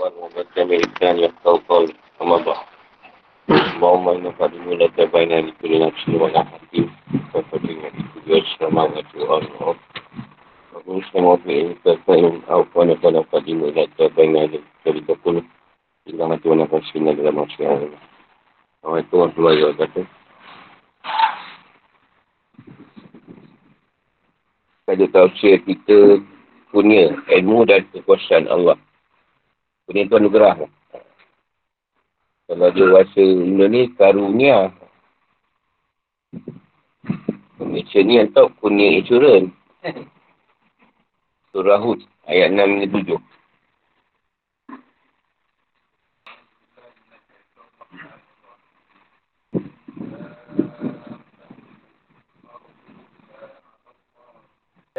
والمتمكن يقول أما بعد اللهم إنك دمولة بين لكل نفس ولا حكيم ففتنا لكل السماوات والأرض ومسلم في إنك فإن أو كان فلا قدمولة بين لكل كل إلا ما تكون فسنا dalam masyarakat Allah. Assalamualaikum warahmatullahi wabarakatuh. Pada tafsir kita punya ilmu dan kekuasaan Allah. Punya itu anugerah. Kalau dia rasa benda ni karunia. Malaysia ni atau punya insurans. Surah Hud ayat 6 ni 7.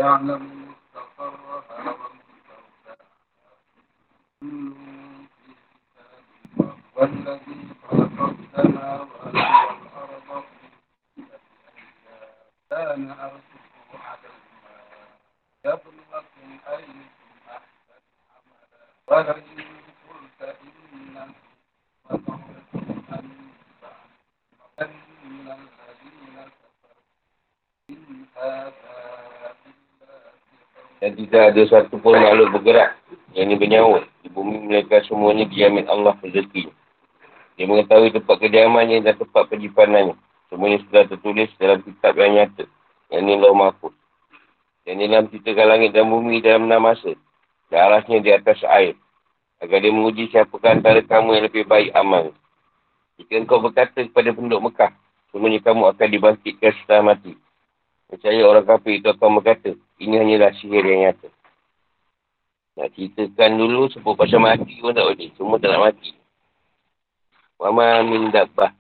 يعلم Dan tidak ada satu pun makhluk bergerak yang ini bernyawa di bumi mereka semuanya diamin Allah rezeki. Dia mengetahui tempat kediamannya dan tempat penyipanannya. Semuanya sudah tertulis dalam kitab yang nyata. Yang ini Allah Mahfuz. Yang ini menciptakan langit dan bumi dalam enam masa. Dan arasnya di atas air. Agar dia menguji siapakah antara kamu yang lebih baik amal. Jika engkau berkata kepada penduduk Mekah, semuanya kamu akan dibangkitkan setelah mati. Percaya orang kafir itu akan berkata, ini hanyalah sihir yang nyata. Nak ceritakan dulu sebut pasal mati pun tak boleh. Semua tak nak mati. Wama min dabbah.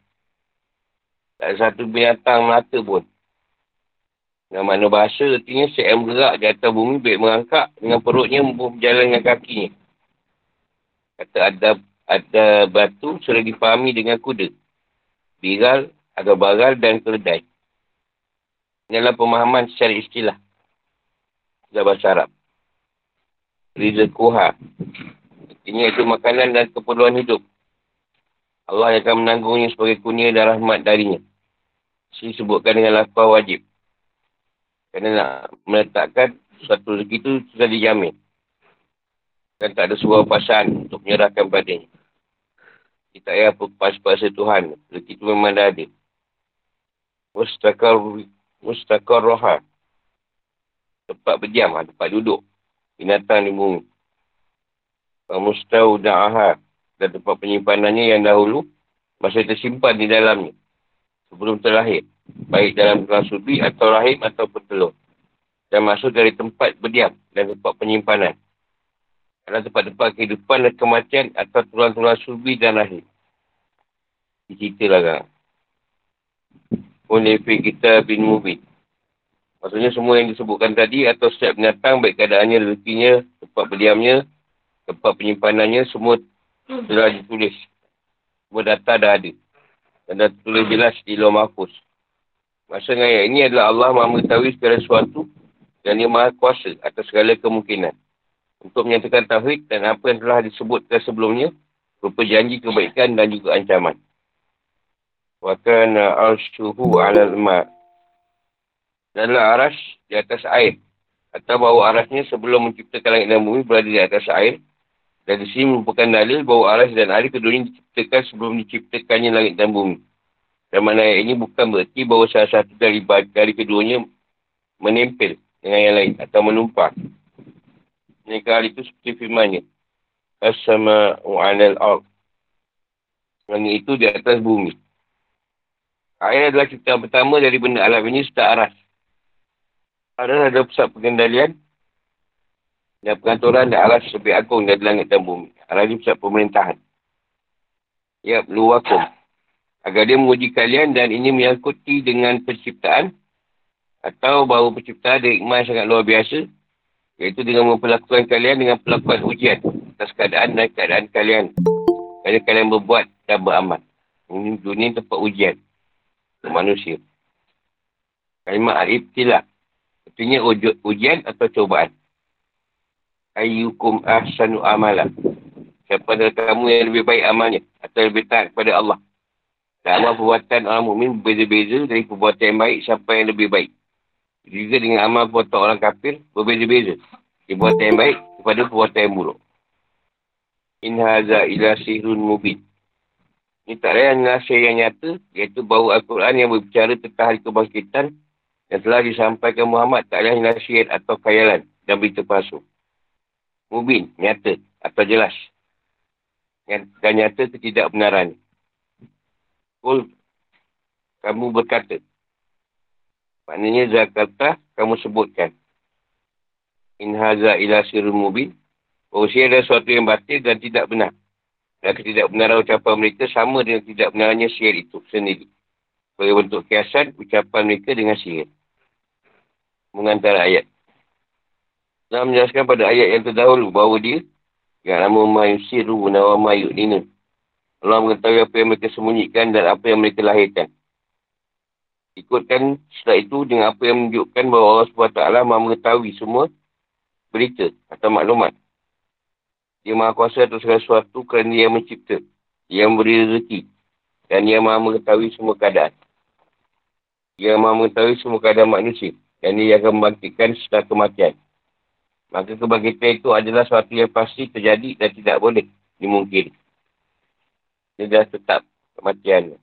Tak ada satu binatang melata pun. Dengan mana bahasa artinya saya bergerak di atas bumi baik merangkak dengan perutnya maupun berjalan dengan kakinya. Kata ada ada batu sudah dipahami dengan kuda. Biral, agak bagal dan keledai. Ini adalah pemahaman secara istilah. Dalam bahasa Arab. Rizquha. Ini itu makanan dan keperluan hidup. Allah akan menanggungnya sebagai kurnia dan rahmat darinya. Ini sebutkan dengan lapar wajib. Kerana nak meletakkan suatu rezeki itu sudah dijamin. Dan tak ada sebuah pasangan untuk menyerahkan padanya. Kita payah pas-pas Tuhan. Rezeki itu memang dah ada. Mustaqar mustaqar roha. Tempat berdiam, ha, tempat duduk. Binatang di bumi. Mustau da'aha. Dan tempat penyimpanannya yang dahulu masih tersimpan di dalamnya. Sebelum terlahir. Baik dalam tulang subi atau rahim atau petelur. Dan masuk dari tempat berdiam dan tempat penyimpanan. Adalah tempat-tempat kehidupan dan kematian atau tulang-tulang subi dan rahim. Diceritalah kan. Unefi kita bin Mubin. Maksudnya semua yang disebutkan tadi atau setiap binatang baik keadaannya, rezekinya, tempat berdiamnya, tempat penyimpanannya, semua telah ditulis. Semua data dah ada. Dan dah tulis jelas di luar mahfuz. Maksudnya ayat ini adalah Allah maha mengetahui segala sesuatu dan dia maha kuasa atas segala kemungkinan. Untuk menyatakan tauhid dan apa yang telah disebutkan sebelumnya, berupa janji kebaikan dan juga ancaman. Wa kana arshuhu 'ala al-ma. Adalah aras di atas air. Atau bahawa arasnya sebelum menciptakan langit dan bumi berada di atas air. Dan di sini merupakan dalil bahawa aras dan air keduanya diciptakan sebelum diciptakannya langit dan bumi. Dan mana ayat ini bukan berarti bahawa salah satu dari, dari keduanya menempel dengan yang lain atau menumpang. Mereka hal itu seperti firmannya. As-sama'u 'alal ard. Langit itu di atas bumi. Air adalah ciptaan pertama dari benda alam ini serta aras. Aras adalah pusat pengendalian dan pengaturan dan aras lebih agung dari langit dan bumi. Aras ini pusat pemerintahan. Ya, luakum. Agar dia menguji kalian dan ini menyangkuti dengan penciptaan atau bahawa penciptaan ada hikmah sangat luar biasa iaitu dengan memperlakukan kalian dengan perlakuan ujian atas keadaan dan keadaan kalian. Kerana kalian berbuat dan beramal. Ini dunia tempat ujian untuk manusia. Kalimat al-ibtilah. Artinya ujian atau cobaan. ayyukum ahsanu amala. Siapa dari kamu yang lebih baik amalnya atau lebih taat kepada Allah. Amal perbuatan orang mukmin berbeza-beza dari perbuatan yang baik siapa yang lebih baik. Juga dengan amal perbuatan orang kafir berbeza-beza. Perbuatan yang baik kepada perbuatan yang buruk. In haza ila sihrun mubin. Ini tak lain nasihat yang nyata, iaitu bahawa Al-Quran yang berbicara tentang hari kebangkitan yang telah disampaikan Muhammad tak lain nasihat atau khayalan dan berita palsu. Mubin, nyata atau jelas. Dan nyata ketidakbenaran. Kul, kamu berkata. Maknanya Zakarta, kamu sebutkan. In haza ila sirul mubin. Usia adalah sesuatu yang batil dan tidak benar. Dan ketidakbenaran ucapan mereka sama dengan ketidakbenarannya sihir itu sendiri. Sebagai bentuk kiasan ucapan mereka dengan sihir. Mengantara ayat. Nak menjelaskan pada ayat yang terdahulu bahawa dia yang nama Mayusiru Nawa Mayuk Nina. Allah mengetahui apa yang mereka sembunyikan dan apa yang mereka lahirkan. Ikutkan setelah itu dengan apa yang menunjukkan bahawa Allah SWT maha mengetahui semua berita atau maklumat dia maha kuasa atas segala sesuatu kerana dia mencipta. Dia memberi rezeki. Dan dia maha mengetahui semua keadaan. Dia maha mengetahui semua keadaan manusia. Dan dia akan membangkitkan setelah kematian. Maka kebangkitan itu adalah sesuatu yang pasti terjadi dan tidak boleh dimungkiri. Dia dah tetap kematian.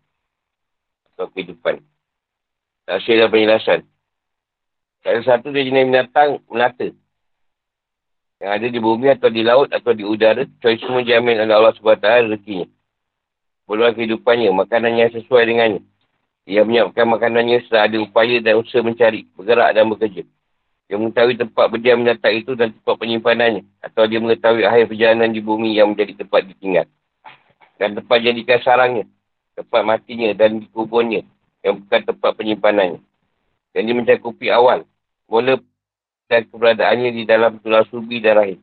Atau kehidupan. Tak dan penjelasan. Salah satu dari jenis binatang melata yang ada di bumi atau di laut atau di udara, kecuali semua jamin oleh Allah SWT rezekinya. Peluang kehidupannya, makanan yang sesuai dengannya. Ia menyiapkan makanannya setelah ada upaya dan usaha mencari, bergerak dan bekerja. Dia mengetahui tempat berdiam menyatak itu dan tempat penyimpanannya. Atau dia mengetahui akhir perjalanan di bumi yang menjadi tempat ditinggal. Dan tempat jadikan sarangnya, tempat matinya dan dikuburnya yang bukan tempat penyimpanannya. Dan dia mencakupi awal, mula dan keberadaannya di dalam tulang subi dan rahim.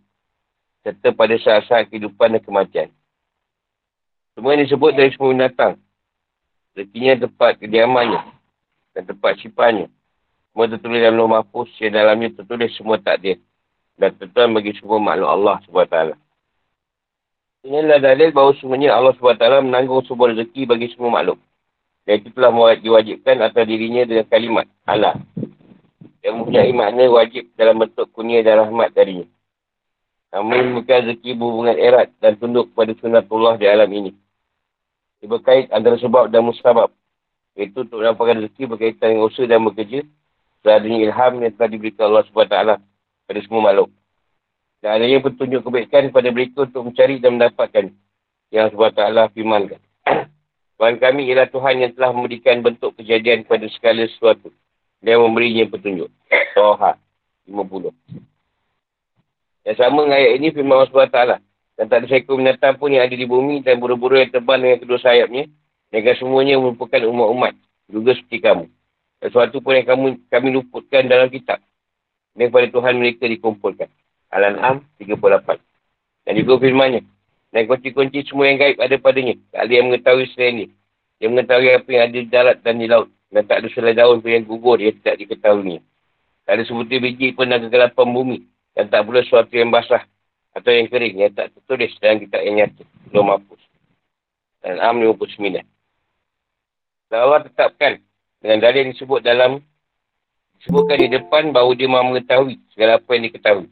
Serta pada saat-saat kehidupan dan kematian. Semua yang disebut dari semua binatang. Rekinya tempat kediamannya dan tempat sipannya. Semua tertulis dalam luar mahfuz yang dalamnya tertulis semua takdir. Dan tentuan bagi semua makhluk Allah SWT. Inilah dalil bahawa semuanya Allah SWT menanggung semua rezeki bagi semua makhluk. Dan itu telah diwajibkan atas dirinya dengan kalimat Allah yang mempunyai makna wajib dalam bentuk kunia dan rahmat darinya. Namun bukan rezeki berhubungan erat dan tunduk kepada sunatullah di alam ini. Berkait antara sebab dan musabab. Iaitu untuk menampakkan rezeki berkaitan dengan usaha dan bekerja. Setelah adanya ilham yang telah diberikan Allah SWT pada semua makhluk. Dan adanya petunjuk kebaikan kepada mereka untuk mencari dan mendapatkan yang SWT firmankan. Tuhan kami ialah Tuhan yang telah memberikan bentuk kejadian kepada segala sesuatu. Dia memberinya petunjuk. Toha. 50. Yang sama dengan ayat ini firman Allah SWT. Dan tak ada seekor binatang pun yang ada di bumi dan buru-buru yang terbang dengan kedua sayapnya. Dan semuanya merupakan umat-umat. Juga seperti kamu. Sesuatu pun yang kamu, kami luputkan dalam kitab. Dan kepada Tuhan mereka dikumpulkan. Al-An'am 38. Dan juga firmannya. Dan kunci-kunci semua yang gaib ada padanya. Tak ada yang mengetahui selain ini. Dia mengetahui apa yang ada di darat dan di laut. Dan tak ada selai daun pun yang gugur dia tidak diketahui. Tak ada sebutir biji pun dalam kegelapan bumi. Dan tak pula sesuatu yang basah atau yang kering yang tak tertulis dalam kitab yang nyata. Belum hapus. Dan Am 59. Dan Allah tetapkan dengan dalil disebut dalam disebutkan di depan bahawa dia mahu mengetahui segala apa yang diketahui.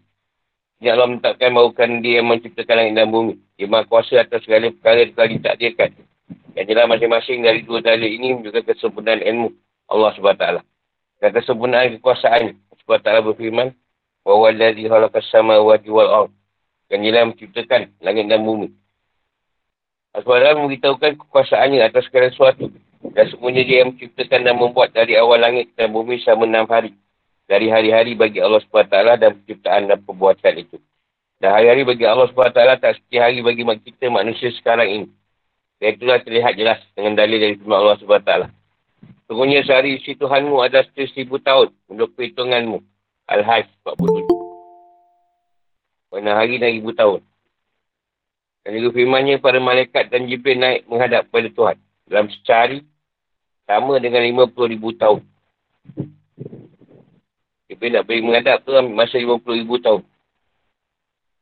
Ini Allah menetapkan bahawa kan dia yang menciptakan langit dan bumi. Dia mahu kuasa atas segala perkara yang telah ditakdirkan. Yang jelas masing-masing dari dua dalil ini juga kesempurnaan ilmu Allah SWT. Dan kesempurnaan kekuasaan SWT berfirman, Wa waladhi halakas sama wadi Yang jelas menciptakan langit dan bumi. SWT memberitahukan kekuasaannya atas segala sesuatu. Dan semuanya dia yang menciptakan dan membuat dari awal langit dan bumi selama enam hari. Dari hari-hari bagi Allah SWT dan penciptaan dan perbuatan itu. Dan hari-hari bagi Allah SWT tak seperti hari bagi kita manusia sekarang ini. Dan itulah terlihat jelas dengan dalil dari firman Allah SWT. Sungguhnya sehari isi Tuhanmu ada seribu tahun untuk perhitunganmu. Al-Hajj 47. Pada hari dan ribu tahun. Dan juga firmannya para malaikat dan Jibril naik menghadap pada Tuhan. Dalam sehari sama dengan lima puluh ribu tahun. Jibril nak pergi menghadap tu masa lima puluh ribu tahun.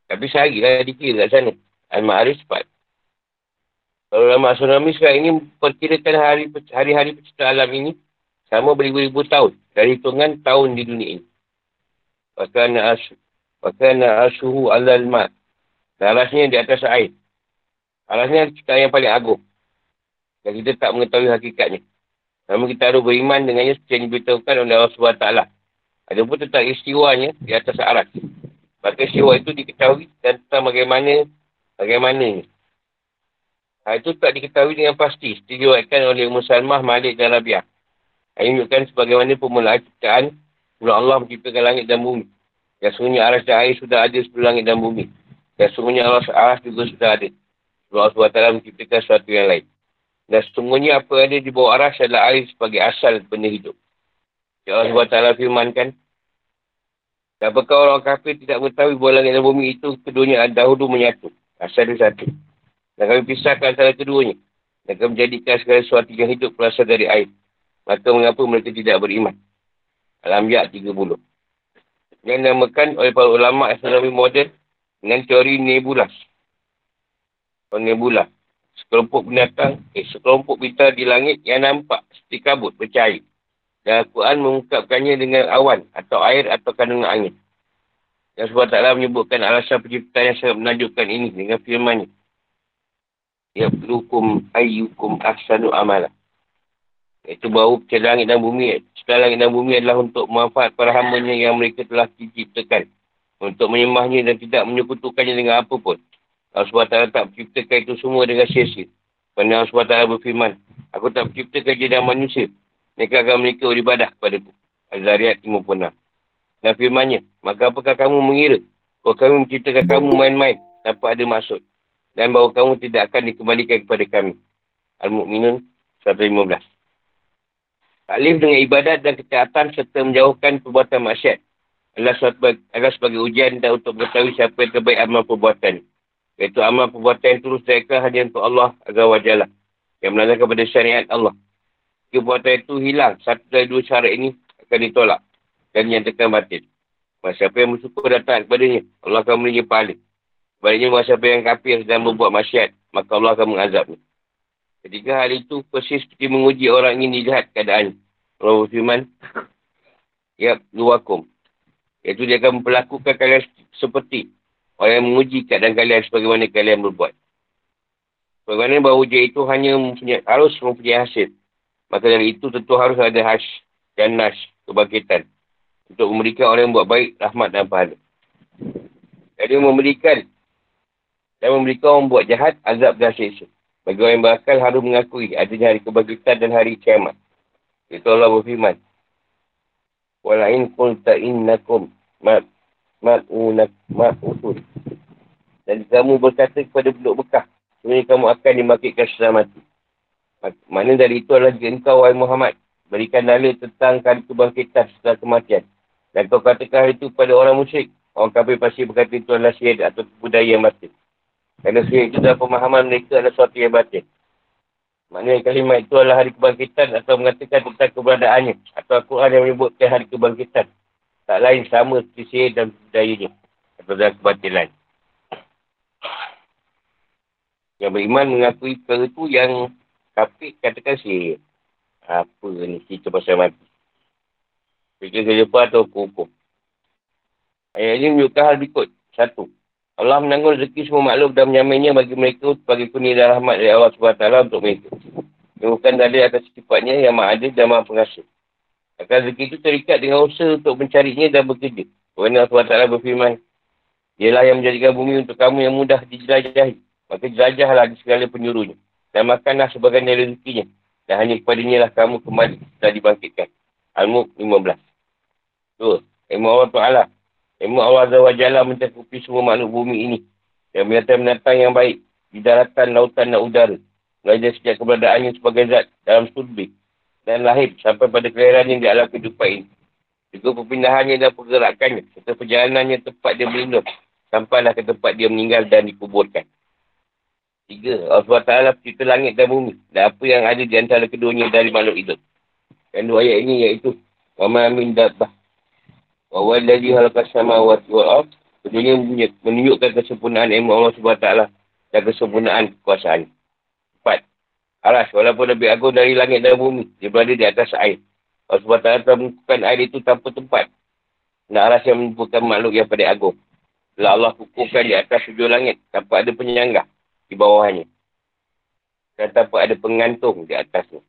Tapi sehari lah dikira kat sana. Al-Ma'arif cepat. Kalau ulama astronomi sekarang ini perkirakan hari, hari-hari pencipta alam ini sama beribu-ribu tahun. Dari hitungan tahun di dunia ini. Asu. Wakana asuhu alal mat. Alasnya di atas air. Alasnya kita yang paling agung. Dan kita tak mengetahui hakikatnya. Namun kita harus beriman dengannya seperti yang diberitahukan oleh Allah SWT. Ada pun tentang istiwanya di atas aras. Maka istiwa itu diketahui dan tentang bagaimana bagaimana Hal itu tak diketahui dengan pasti. Diriwayatkan oleh Musalmah, Malik dan Rabiah. Ini menunjukkan sebagaimana pemulaan ciptaan sebelum Allah menciptakan langit dan bumi. Dan sungguhnya aras dan air sudah ada sebelum langit dan bumi. Dan sungguhnya aras, aras juga sudah ada. Sebelum Allah SWT menciptakan sesuatu yang lain. Dan sesungguhnya apa yang ada di bawah aras adalah air sebagai asal benda hidup. Ya Allah SWT firmankan. Dan apakah orang kafir tidak mengetahui bahawa langit dan bumi itu keduanya dahulu menyatu. Asal dia satu. Dan kami pisahkan antara keduanya. Dan kami menjadikan segala sesuatu yang hidup berasal dari air. Maka mengapa mereka tidak beriman? Al-Ambiyak 30. Yang dinamakan oleh para ulama astronomi moden dengan teori nebula. Atau nebula. Sekelompok binatang, eh, sekelompok bintang di langit yang nampak seperti kabut bercahaya. Dan Al-Quran mengungkapkannya dengan awan atau air atau kandungan angin. Dan sebab taklah menyebutkan alasan penciptaan yang sangat menajukkan ini dengan firmannya yablukum ayyukum ahsanu amala. Itu bahawa pencari langit dan bumi. Setelah langit dan bumi adalah untuk manfaat para hambanya yang mereka telah diciptakan. Untuk menyembahnya dan tidak menyekutukannya dengan apa pun. Allah SWT tak menciptakan itu semua dengan sia-sia. Kerana Allah SWT berfirman, Aku tak menciptakan jadi manusia. Mereka akan mereka beribadah kepadaku. Az-Zariyat 56. Dan firmannya, maka apakah kamu mengira? Kalau kami menciptakan kamu main-main tanpa ada maksud dan bahawa kamu tidak akan dikembalikan kepada kami. Al-Mu'minun 115. Taklif dengan ibadat dan ketaatan serta menjauhkan perbuatan maksiat adalah, adalah sebagai ujian dan untuk mengetahui siapa yang terbaik amal perbuatan. Iaitu amal perbuatan yang terus mereka hanya untuk Allah wa Jalla. Yang melanggar kepada syariat Allah. Perbuatan itu hilang, satu dari dua syarat ini akan ditolak. Dan yang tekan batin. Masa siapa yang bersyukur datang kepadanya, Allah akan memberinya pahala. Sebaliknya masa siapa yang kafir dan membuat masyarakat, maka Allah akan mengazabnya. Ketika hal itu persis seperti menguji orang ini lihat keadaan. Allah berfirman, Ya, luakum. Iaitu dia akan memperlakukan kalian seperti orang yang menguji keadaan kalian sebagaimana kalian berbuat. Bagaimana bahawa ujian itu hanya mempunyai, harus mempunyai hasil. Maka dari itu tentu harus ada hash dan nash kebangkitan. Untuk memberikan orang yang buat baik, rahmat dan pahala. Jadi memberikan dan memberikan orang buat jahat azab dan siksa. Bagi orang yang berakal harus mengakui adanya hari kebangkitan dan hari kiamat. Itu Allah berfirman. Walain kulta innakum ma'unak ma'usun. Dan kamu berkata kepada penduduk Bekah. Sebenarnya kamu akan dimakitkan setelah mati. Mana dari itu adalah jika engkau, wahai Muhammad, berikan dalil tentang kali kebangkitan setelah kematian. Dan kau katakan itu kepada orang musyrik. Orang kafir pasti berkata itu adalah syirik atau budaya yang batin. Kerana syirik itu dalam pemahaman mereka adalah sesuatu yang batin. Maknanya kalimat itu adalah hari kebangkitan atau mengatakan tentang keberadaannya. Atau Al-Quran yang menyebutkan hari kebangkitan. Tak lain sama sihir dan budayanya. Atau dalam kebatilan. Yang beriman mengakui perkara itu yang kafir katakan sihir. Apa ni cerita pasal mati. Fikir ke depan atau hukum. Ayat ini menunjukkan hal berikut. Satu. Allah menanggung rezeki semua makhluk dan menyaminnya bagi mereka sebagai dan rahmat dari Allah SWT untuk mereka. Ia bukan dalil atas sifatnya yang maha adil dan maha pengasih. Akan rezeki itu terikat dengan usaha untuk mencarinya dan bekerja. Kerana Allah SWT berfirman, Ialah yang menjadikan bumi untuk kamu yang mudah dijelajahi. Maka jelajahlah di segala penyuruhnya. Dan makanlah sebagian dari rezekinya. Dan hanya kepadanya lah kamu kembali setelah dibangkitkan. Al-Mulk 15. Dua. Ilmu Allah Ilmu Allah Jalla mencakupi semua makhluk bumi ini. Yang binatang-binatang yang baik. Di daratan, lautan dan udara. Mengajar sejak keberadaannya sebagai zat dalam surbi. Dan lahir sampai pada kelahirannya di alam kehidupan ini. Juga perpindahannya dan pergerakannya. Serta perjalanannya tempat dia berlindung. Sampailah ke tempat dia meninggal dan dikuburkan. Tiga. Allah Ta'ala pencipta langit dan bumi. Dan apa yang ada di antara keduanya dari makhluk hidup. Dan dua ayat ini iaitu. Wa ma'amin dabbah Wa walladhi halaqas samawati wal ard Tentunya menunjukkan kesempurnaan ilmu Allah SWT dan kesempurnaan kekuasaan. Empat. Aras, walaupun lebih agung dari langit dan bumi, dia berada di atas air. Allah SWT telah mengukuhkan air itu tanpa tempat. Nak aras yang menyebutkan makhluk yang pada agung. Telah Allah kukuhkan di atas tujuh langit tanpa ada penyanggah di bawahnya. Dan tanpa ada pengantung di atasnya.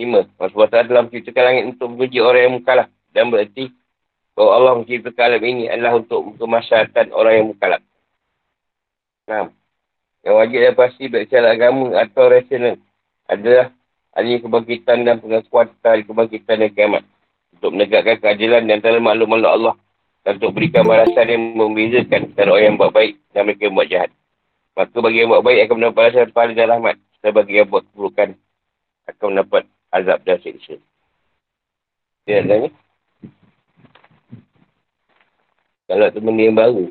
Lima. Allah SWT telah menciptakan langit untuk menguji orang yang mukalah. Dan berarti bahawa Allah menciptakan alam ini adalah untuk kemasyarakat orang yang mukalab. Enam. Yang wajib dan pasti baik secara agama atau rasional adalah adanya kebangkitan dan pengakuan hari kebangkitan dan kiamat. Untuk menegakkan keadilan dan antara makhluk-makhluk Allah. Dan untuk berikan balasan yang membezakan antara orang yang buat baik dan mereka yang buat jahat. Maka bagi yang buat baik akan mendapat balasan pahala dan rahmat. Dan bagi yang buat keburukan akan mendapat azab dan siksa. Tidak tanya? Kalau tu benda yang baru.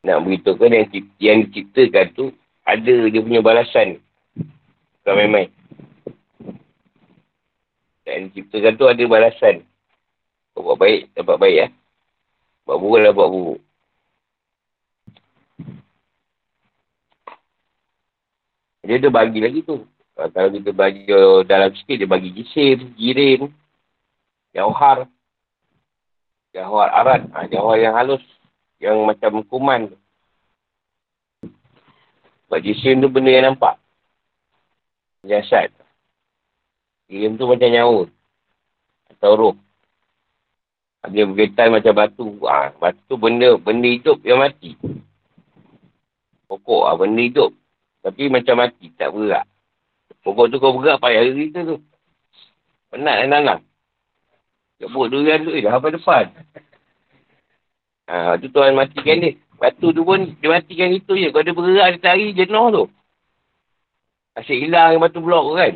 Nak beritahu kan yang, yang diciptakan tu ada dia punya balasan. Bukan main-main. Yang diciptakan tu ada balasan. Kau buat baik, dapat baik ya. Buat buruk lah buat buruk. Dia ada bagi lagi tu. Kalau kita bagi dalam sikit, dia bagi jisim, jirim, Jauhar. Jauhar arat. Ha, jauhar yang halus. Yang macam kuman tu. Sebab jisim tu benda yang nampak. Jasad. Jisim tu macam nyawa. Atau roh. Dia berkaitan macam batu. Ha, batu tu benda, benda hidup yang mati. Pokok ha, benda hidup. Tapi macam mati. Tak bergerak. Pokok tu kau bergerak payah kita tu. Penat dan nanam. Kebut durian tu, eh, dah apa depan. Ha, tu Tuhan matikan dia. Batu tu pun, dia matikan itu je. Kalau dia bergerak, dia tarik jenuh tu. Asyik hilang batu blok tu kan.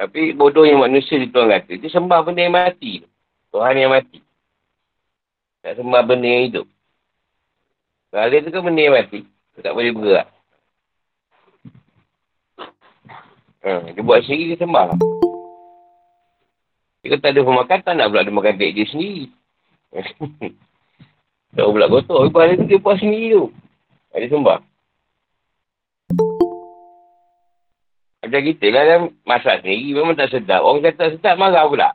Tapi bodohnya manusia di Tuhan kata, dia sembah benda yang mati. Tuhan yang mati. Tak sembah benda yang hidup. Kalau dia tu kan benda yang mati, tak boleh bergerak. Ha, dia buat sendiri, dia sembah. Dia kata ada pemakan, tak nak pula dia makan dek dia sendiri. tak pula kotor. Lepas tu dia buat sendiri tu. Ha, dia sembah. Macam kita lah kan, masak sendiri memang tak sedap. Orang kata tak sedap, marah pula.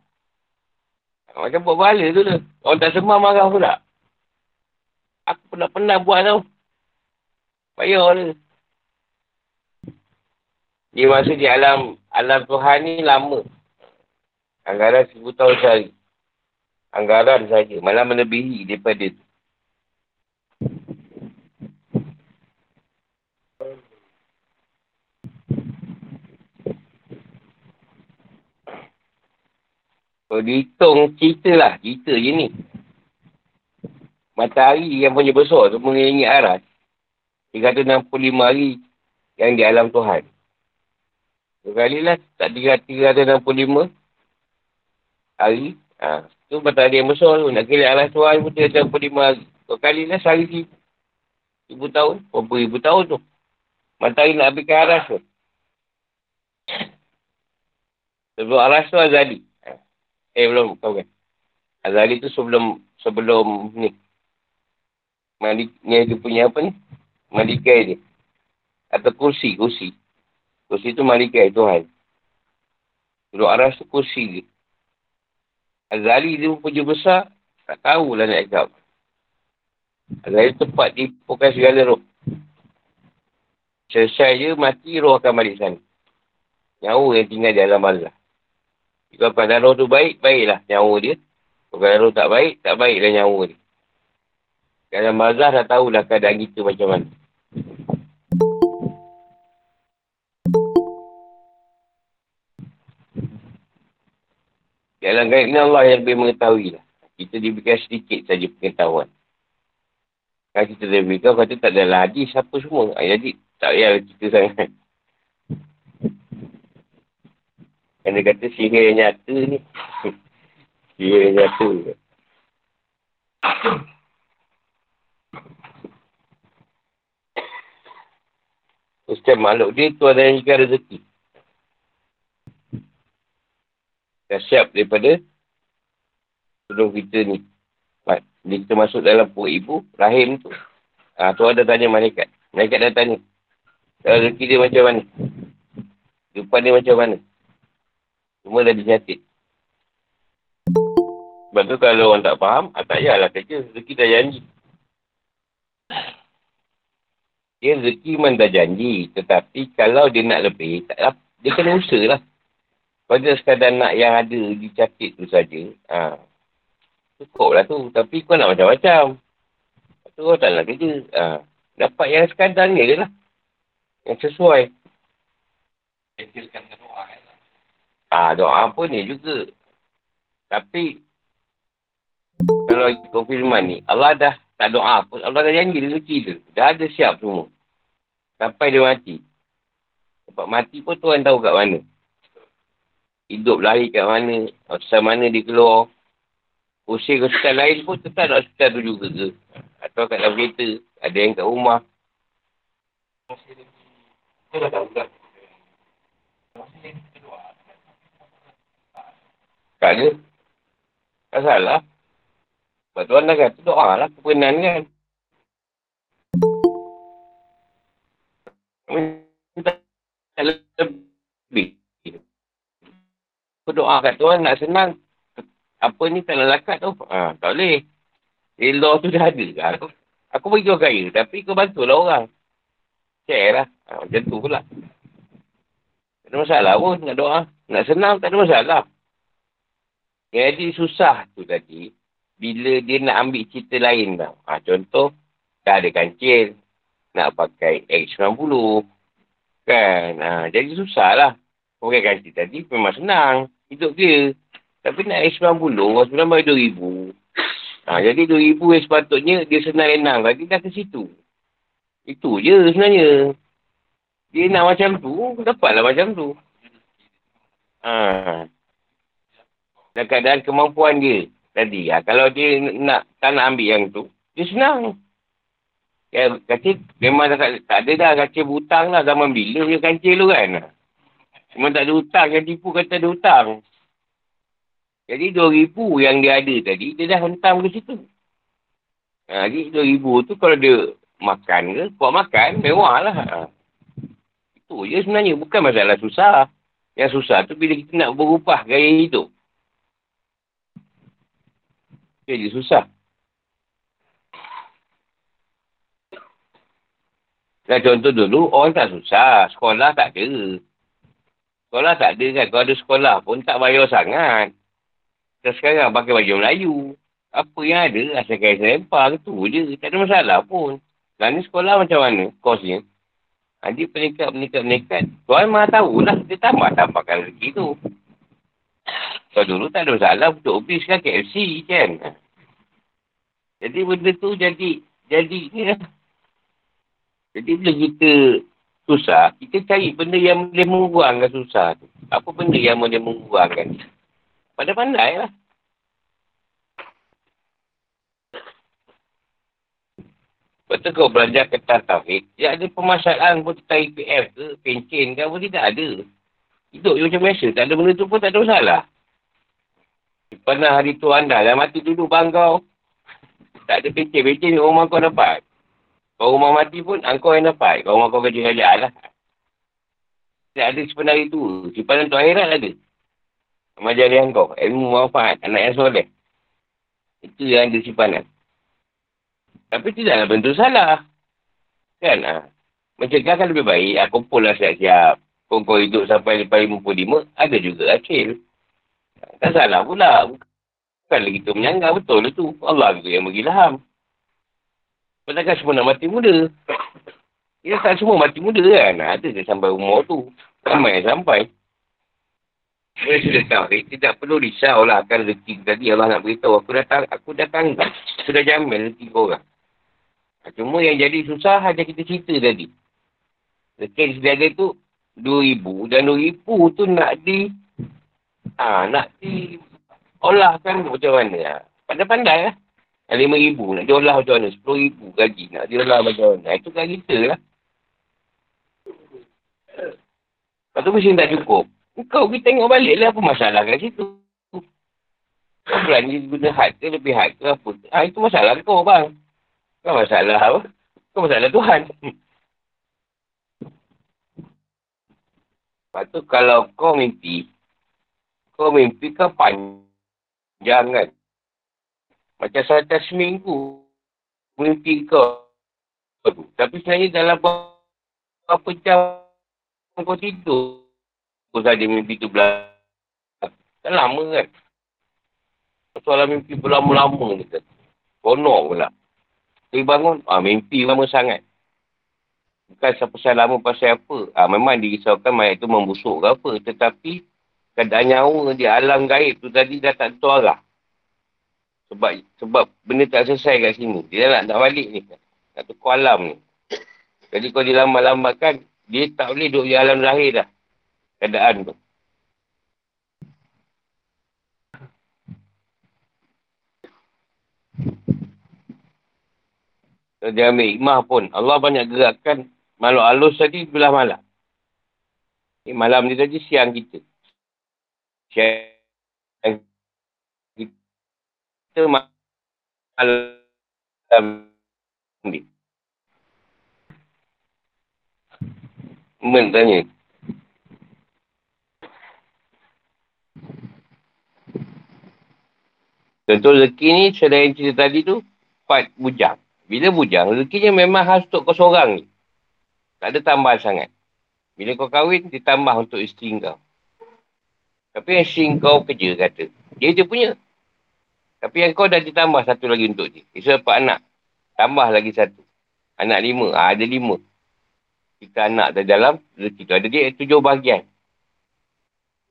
Macam buat bala tu lah. Orang tak sembah, marah pula. Aku pernah-pernah buat tau. Payah lah. Dia masa di alam alam Tuhan ni lama. Anggaran seribu tahun sehari. Anggaran saja. Malah melebihi daripada tu. Kalau dihitung cerita lah. Cerita je ni. Matahari yang punya besar tu mengiringi aras. Dia kata 65 hari yang di alam Tuhan. Sekali lah, tak tiga tiga ada enam puluh lima hari. Ha, tu matahari yang besar tu. Nak kira alas Tuhan pun tiga enam puluh lima hari. Dua kali lah sehari si. Ibu tahun, berapa ribu tahun tu. Matahari nak habiskan aras tu. Sebelum aras tu Azali. Ha. Eh, belum, kau kan. Azali tu sebelum, sebelum ni. Malik, ni dia punya apa ni? Malikai dia. Atau kursi, kursi. Kursi tu malaikat Tuhan. Duduk aras tu kursi dia. Azali dia punya besar, tak tahulah nak cakap. Azali tempat di pokok segala roh. Selesai je, mati, roh akan balik sana. Nyawa yang tinggal di alam Allah. Jika pada roh tu baik, baiklah nyawa dia. Kalau roh tak baik, tak baiklah nyawa dia. Kalau mazah dah tahulah keadaan kita macam mana. Dalam gaib ni Allah yang lebih mengetahui lah. Kita diberikan sedikit saja pengetahuan. Kalau kita dah berikan, kata tak ada hadis apa semua. Jadi, tak payah kita sangat. Kena kata sihir yang nyata ni. sihir yang nyata. Setiap makhluk dia tu ada yang ikan rezeki. Dah siap daripada sebelum kita ni. Bila kita masuk dalam perut ibu, rahim tu. Ha, tu ada tanya malaikat. Malaikat dah tanya. Rezeki dia macam mana? Depan dia macam mana? Semua dah dicatat. Sebab tu kalau orang tak faham, ah, tak payahlah kerja. Rezeki dah janji. Dia rezeki memang dah janji. Tetapi kalau dia nak lebih, tak, dia kena usaha lah. Pada sekadar nak yang ada dicatat tu saja. Ha. Cukup lah tu. Tapi kau nak macam-macam. Tu kau tak nak kerja. Ha. Dapat yang sekadar ni je lah. Yang sesuai. Ah ha, doa pun ni juga. Tapi kalau ikut firman ni, Allah dah tak doa pun. Allah dah janji rezeki tu. Dah ada siap semua. Sampai dia mati. Sebab mati pun Tuhan tahu kat mana. Hidup lahir kat mana. Hospital mana dia keluar. Pusing hospital lain pun tetap nak hospital tu juga ke. Atau kat dalam kereta. Ada yang kat rumah. Tak ada. Tak salah. Sebab Tuhan dah kata doa lah kepenan kan. lebih. Berdoa kat Tuhan nak senang. Apa ni tak nak lakat tu. Ha, tak boleh. Elok tu dah ada. Aku, aku bagi kau kaya. Tapi kau bantulah orang. Share lah. Ha, macam tu pula. Tak ada masalah pun nak doa. Nak senang tak ada masalah. Jadi susah tu tadi. Bila dia nak ambil cerita lain tau. Ha, contoh. Tak ada kancil. Nak pakai X90. Kan. Ha, jadi susah lah. Pakai kancil tadi memang senang. Hidup dia. Tapi nak X90. Sebenarnya bayar RM2,000. Ha, jadi RM2,000 yang sepatutnya dia senang enang. Tadi dah ke situ. Itu je sebenarnya. Dia nak macam tu, dapatlah macam tu. Ha. Dan keadaan kemampuan dia tadi. Ha. Kalau dia nak tak nak ambil yang tu, dia senang. Ya, kancil memang tak, tak ada dah kancil berhutang lah. Zaman bila dia kancil tu kan. Memang tak ada hutang. Yang tipu kata ada hutang. Jadi RM2,000 yang dia ada tadi, dia dah hentam ke situ. Ha, jadi RM2,000 tu kalau dia makan ke, buat makan, mewah lah. Ha. Itu je sebenarnya. Bukan masalah susah. Yang susah tu bila kita nak berubah gaya hidup. Jadi susah. Dan contoh dulu, orang tak susah. Sekolah tak ada. Sekolah tak ada kan. Kalau ada sekolah pun tak bayar sangat. Dan sekarang pakai baju Melayu. Apa yang ada, asalkan selempar tu je. Tak ada masalah pun. Dan ni sekolah macam mana? Kosnya. Ha, dia penikat, penikat, penikat. Tuan maha tahulah. Dia tambah-tambahkan rezeki tu. Kalau dulu tak ada masalah. Untuk obis kan KFC kan. Jadi benda tu jadi, jadi ni lah. Jadi bila kita susah, kita cari benda yang boleh mengurangkan susah tu. Apa benda yang boleh mengurangkan? Pandai-pandai lah. Betul kau belajar ketat tauhid, dia ada permasalahan pun tentang IPF ke, pencen ke apa, tidak ada. Hidup macam biasa, tak ada benda tu pun tak ada masalah. Pernah hari tu anda dah mati dulu bangkau. Tak ada pencen, pencen rumah kau dapat. Kau rumah mati pun, engkau yang dapat. Kau rumah kau kerja kerajaan lah. Tak ada sebenarnya itu. Simpanan tu akhirat ada. Majari engkau. Ilmu manfaat. Anak yang soleh. Itu yang ada simpanan. Tapi tidaklah bentuk salah. Kan? Ha? Mencegah kan lebih baik. Ha, kumpul lah siap-siap. Kau kau hidup sampai lepas 55, ada juga hasil. Tak salah pula. Bukan lagi tu menyanggah. Betul lah tu. Allah juga yang bagi laham. Padahal semua nak mati muda. Ya tak semua mati muda kan. Ada je sampai umur tu. Ramai yang sampai. Boleh sudah tahu. Eh, tidak perlu risau lah akan rezeki tadi. Allah nak beritahu. Aku dah, aku dah tanggung. Sudah jamin rezeki korang. Ha, cuma yang jadi susah hanya kita cerita tadi. Rezeki sedia tu RM2,000 dan RM2,000 tu nak di ha, nak di olah kan macam mana. Pandai-pandai lah. RM5,000 nak diolah macam mana. RM10,000 gaji nak diolah macam mana. Itu kan kita lah. Lepas tu mesti tak cukup. Kau pergi tengok balik lah apa masalah kat situ. Kau berani guna had ke lebih had ke apa. Ha, itu masalah kau bang. Kau masalah apa? Kau masalah Tuhan. Lepas tu kalau kau mimpi, kau mimpi kau panjang kan. Macam satu seminggu mimpi kau. Tapi sebenarnya dalam berapa jam kau tidur, kau saja mimpi tu belah. Tak lama kan? Soalan mimpi berlama-lama ni kan. Konok pula. Tapi bangun, ah, mimpi lama sangat. Bukan pasal lama pasal apa. Ah, memang dirisaukan mayat tu membusuk ke apa. Tetapi keadaan nyawa di alam gaib tu tadi dah tak tahu arah. Sebab sebab benda tak selesai kat sini. Dia nak nak balik ni. Nak tukar alam ni. Jadi kalau dilambat-lambatkan, dia tak boleh duduk di alam lahir dah keadaan tu. Dia ambil hikmah pun. Allah banyak gerakkan makhluk halus tadi belah malam. Ni malam ni tadi siang kita. Siang malam ni. Men tanya. Contoh rezeki ni, selain cerita tadi tu, part bujang. Bila bujang, rezekinya memang khas untuk kau seorang ni. Tak ada tambahan sangat. Bila kau kahwin, ditambah untuk isteri kau. Tapi yang isteri kau kerja, kata. Dia je punya. Tapi yang kau dah ditambah satu lagi untuk dia. Dia dapat anak. Tambah lagi satu. Anak lima. Ha, ada lima. Kita anak dah dalam rezeki tu. Ada dia tujuh bahagian.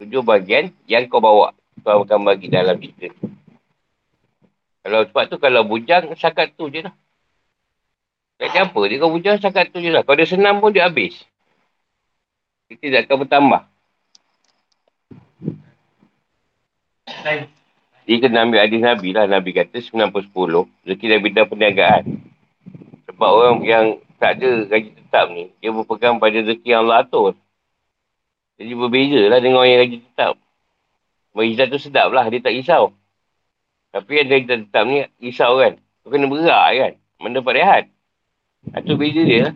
Tujuh bahagian yang kau bawa. Kau akan bagi dalam cerita kalau sebab tu kalau bujang, sakat tu je lah. Tak ada apa. Dia kalau bujang, sakat tu je lah. Kalau dia senam pun, dia habis. Dia tidak akan bertambah. Dia kena ambil hadis Nabi lah. Nabi kata 90 per 10. Rezeki dan bidang perniagaan. Sebab orang yang tak ada gaji tetap ni, dia berpegang pada rezeki yang Allah atur. Jadi berbeza lah dengan orang yang gaji tetap. Bagi tu sedap lah. Dia tak risau. Tapi yang dia tetap ni risau kan. Kau kena berak kan. Mana dapat rehat. Itu beza dia lah.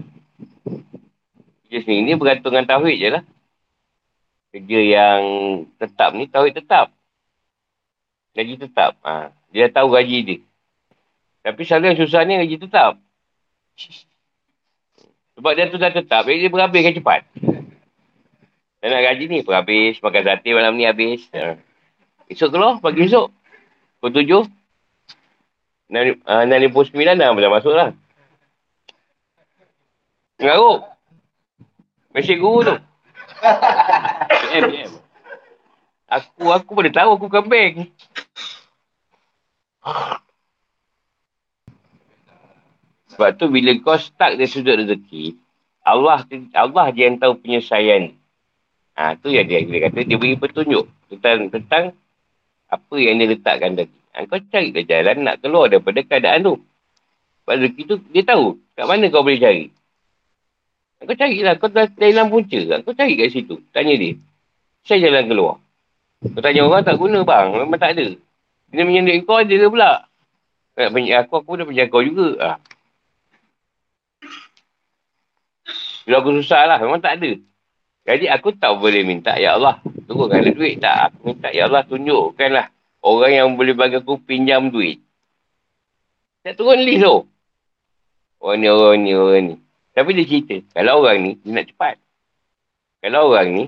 Kerja sini ni bergantung dengan tauhid je lah. Kerja yang tetap ni tauhid tetap. Gaji tetap. Ha. Dia dah tahu gaji dia. Tapi selalu yang susah ni gaji tetap. Sebab dia tu dah tetap. Jadi dia berhabiskan cepat. Dan nak gaji ni pun habis. Makan sate malam ni habis. Ha. Esok keluar pagi esok. Pukul tujuh. Enam puluh sembilan dah boleh masuk lah. Mengaruk. Mesej guru tu. PM, PM. Aku, aku boleh tahu aku bank. Sebab tu bila kau stuck di sudut rezeki, Allah Allah dia yang tahu penyelesaian. Ha, tu yang dia, dia kata, dia beri petunjuk tentang, tentang apa yang dia letakkan tadi. Ha, kau cari jalan nak keluar daripada keadaan tu. Sebab rezeki tu, dia tahu kat mana kau boleh cari. Kau carilah, kau dah dalam punca. Kau cari kat situ. Tanya dia. Saya jalan keluar. Kau tanya orang tak guna bang. Memang tak ada. Dia duit kau ada ke pula? Nak punya aku, aku dah punya kau juga. Ha. Bila aku susah lah, memang tak ada. Jadi aku tak boleh minta, Ya Allah, turunkan ada duit. Tak, aku minta, Ya Allah, tunjukkanlah orang yang boleh bagi aku pinjam duit. Tak turun list tu. Orang ni, orang ni, orang ni. Tapi dia cerita, kalau orang ni, dia nak cepat. Kalau orang ni,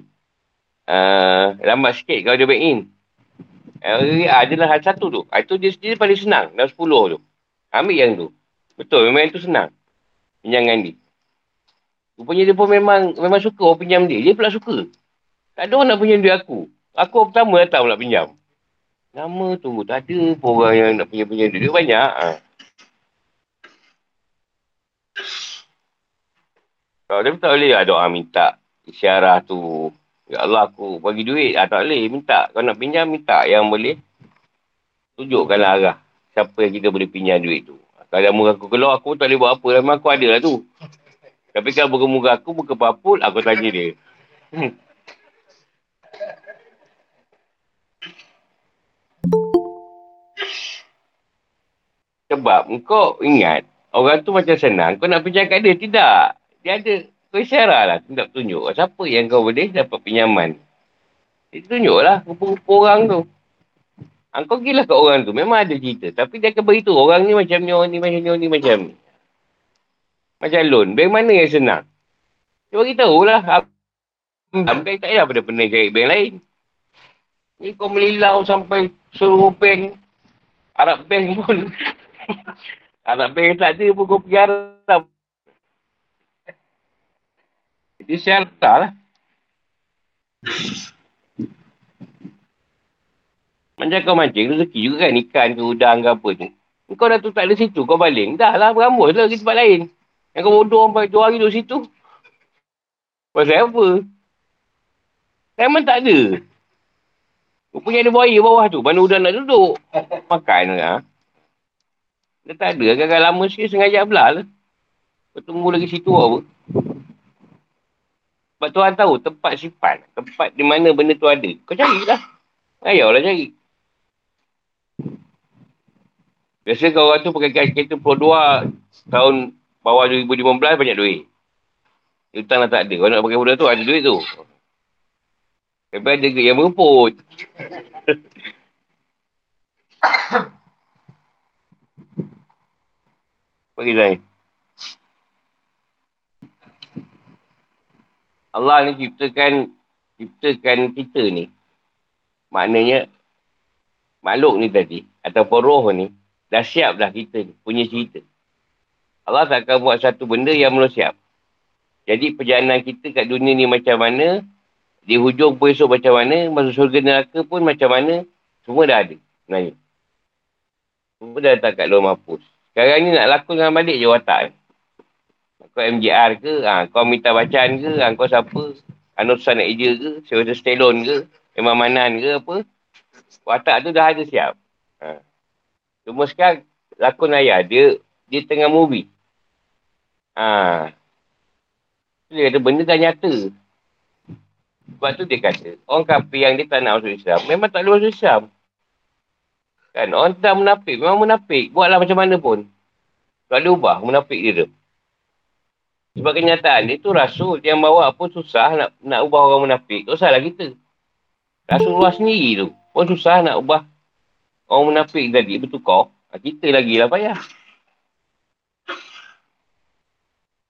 uh, lambat sikit kalau dia back in. Uh, adalah satu tu. Itu dia sendiri paling senang, dalam sepuluh tu. Ambil yang tu. Betul, memang itu senang. Pinjangan dia. Rupanya dia pun memang memang suka orang pinjam dia. Dia pula suka. Tak ada orang nak pinjam duit aku. Aku pertama datang pula pinjam. Nama tu tak ada pun orang yang nak pinjam-pinjam duit. Dia banyak. Ha. Kalau dia tak boleh lah doa minta isyarah tu. Ya Allah aku bagi duit. Ah, tak boleh. Minta. Kalau nak pinjam, minta yang boleh. Tunjukkanlah arah. Siapa yang kita boleh pinjam duit tu. Ah, kalau muka aku keluar, aku tak boleh buat apa. Memang aku ada lah tu. Tapi kalau muka muka aku, muka papul, aku tanya dia. Sebab kau ingat, orang tu macam senang. Kau nak pinjam kat dia? Tidak. Dia ada kau isyarah lah. Tidak tunjuk. Siapa yang kau boleh dapat pinjaman. Dia tunjuklah rupa-rupa orang tu. Ha, kau gila kat orang tu. Memang ada cerita. Tapi dia akan beritahu. Orang ni macam ni, orang ni macam ni, orang ni macam ni. Macam loan. Bank mana yang senang? Dia beritahu lah. Bank tak payah pada pernah cari bank lain. Ni kau melilau sampai seluruh bank. Arab bank pun. Arab bank tak ada pun kau pergi Arab. Jadi syarta lah. Macam kau mancing rezeki juga kan ikan ke udang ke apa tu. Kau dah tu tak ada situ kau baling. Dah lah berambus lah ke tempat lain. Yang kau bodoh sampai dua hari duduk situ. Pasal apa? Memang tak ada. Kau punya ada buaya bawah tu. Mana udang nak duduk. Makan lah. Dia tak ada. Agak-agak lama sikit sengaja belah lah. Kau tunggu lagi situ apa. Sebab Tuhan tahu tempat simpan. Tempat di mana benda tu ada. Kau carilah. Ayahlah cari. Biasa kau orang tu pakai kereta Pro 2 tahun bawah 2015 banyak duit. Hutang lah tak ada. Kalau nak pakai Pro tu ada duit tu. Tapi ada ke yang merumput. Bagi saya. Allah ni ciptakan ciptakan kita ni. Maknanya makhluk ni tadi ataupun roh ni Dah siap dah kita ni, punya cerita. Allah tak akan buat satu benda yang belum siap. Jadi perjalanan kita kat dunia ni macam mana, di hujung pun esok macam mana, masuk surga neraka pun macam mana, semua dah ada sebenarnya. Semua dah letak kat luar mampus. Sekarang ni nak laku dengan balik je watak. Kau MJR ke, ha, kau minta bacaan ke, ha, kau siapa, Anur Sana Eja ke, Sylvester Stallone ke, Imam Manan ke apa, watak tu dah ada siap. Ha. Cuma sekarang lakon ayah dia dia tengah movie. Ha. Dia kata benda dah nyata. Sebab tu dia kata, orang kafir yang dia tak nak masuk Islam, memang tak boleh masuk Islam. Kan, orang tak menapik, memang menapik. Buatlah macam mana pun. Tak ada ubah, menapik dia tu. Sebab kenyataan dia tu rasul yang bawa pun susah nak nak ubah orang menapik. Tak usahlah kita. Rasulullah sendiri tu pun susah nak ubah orang munafik tadi bertukar, ah, kita lagi lah payah.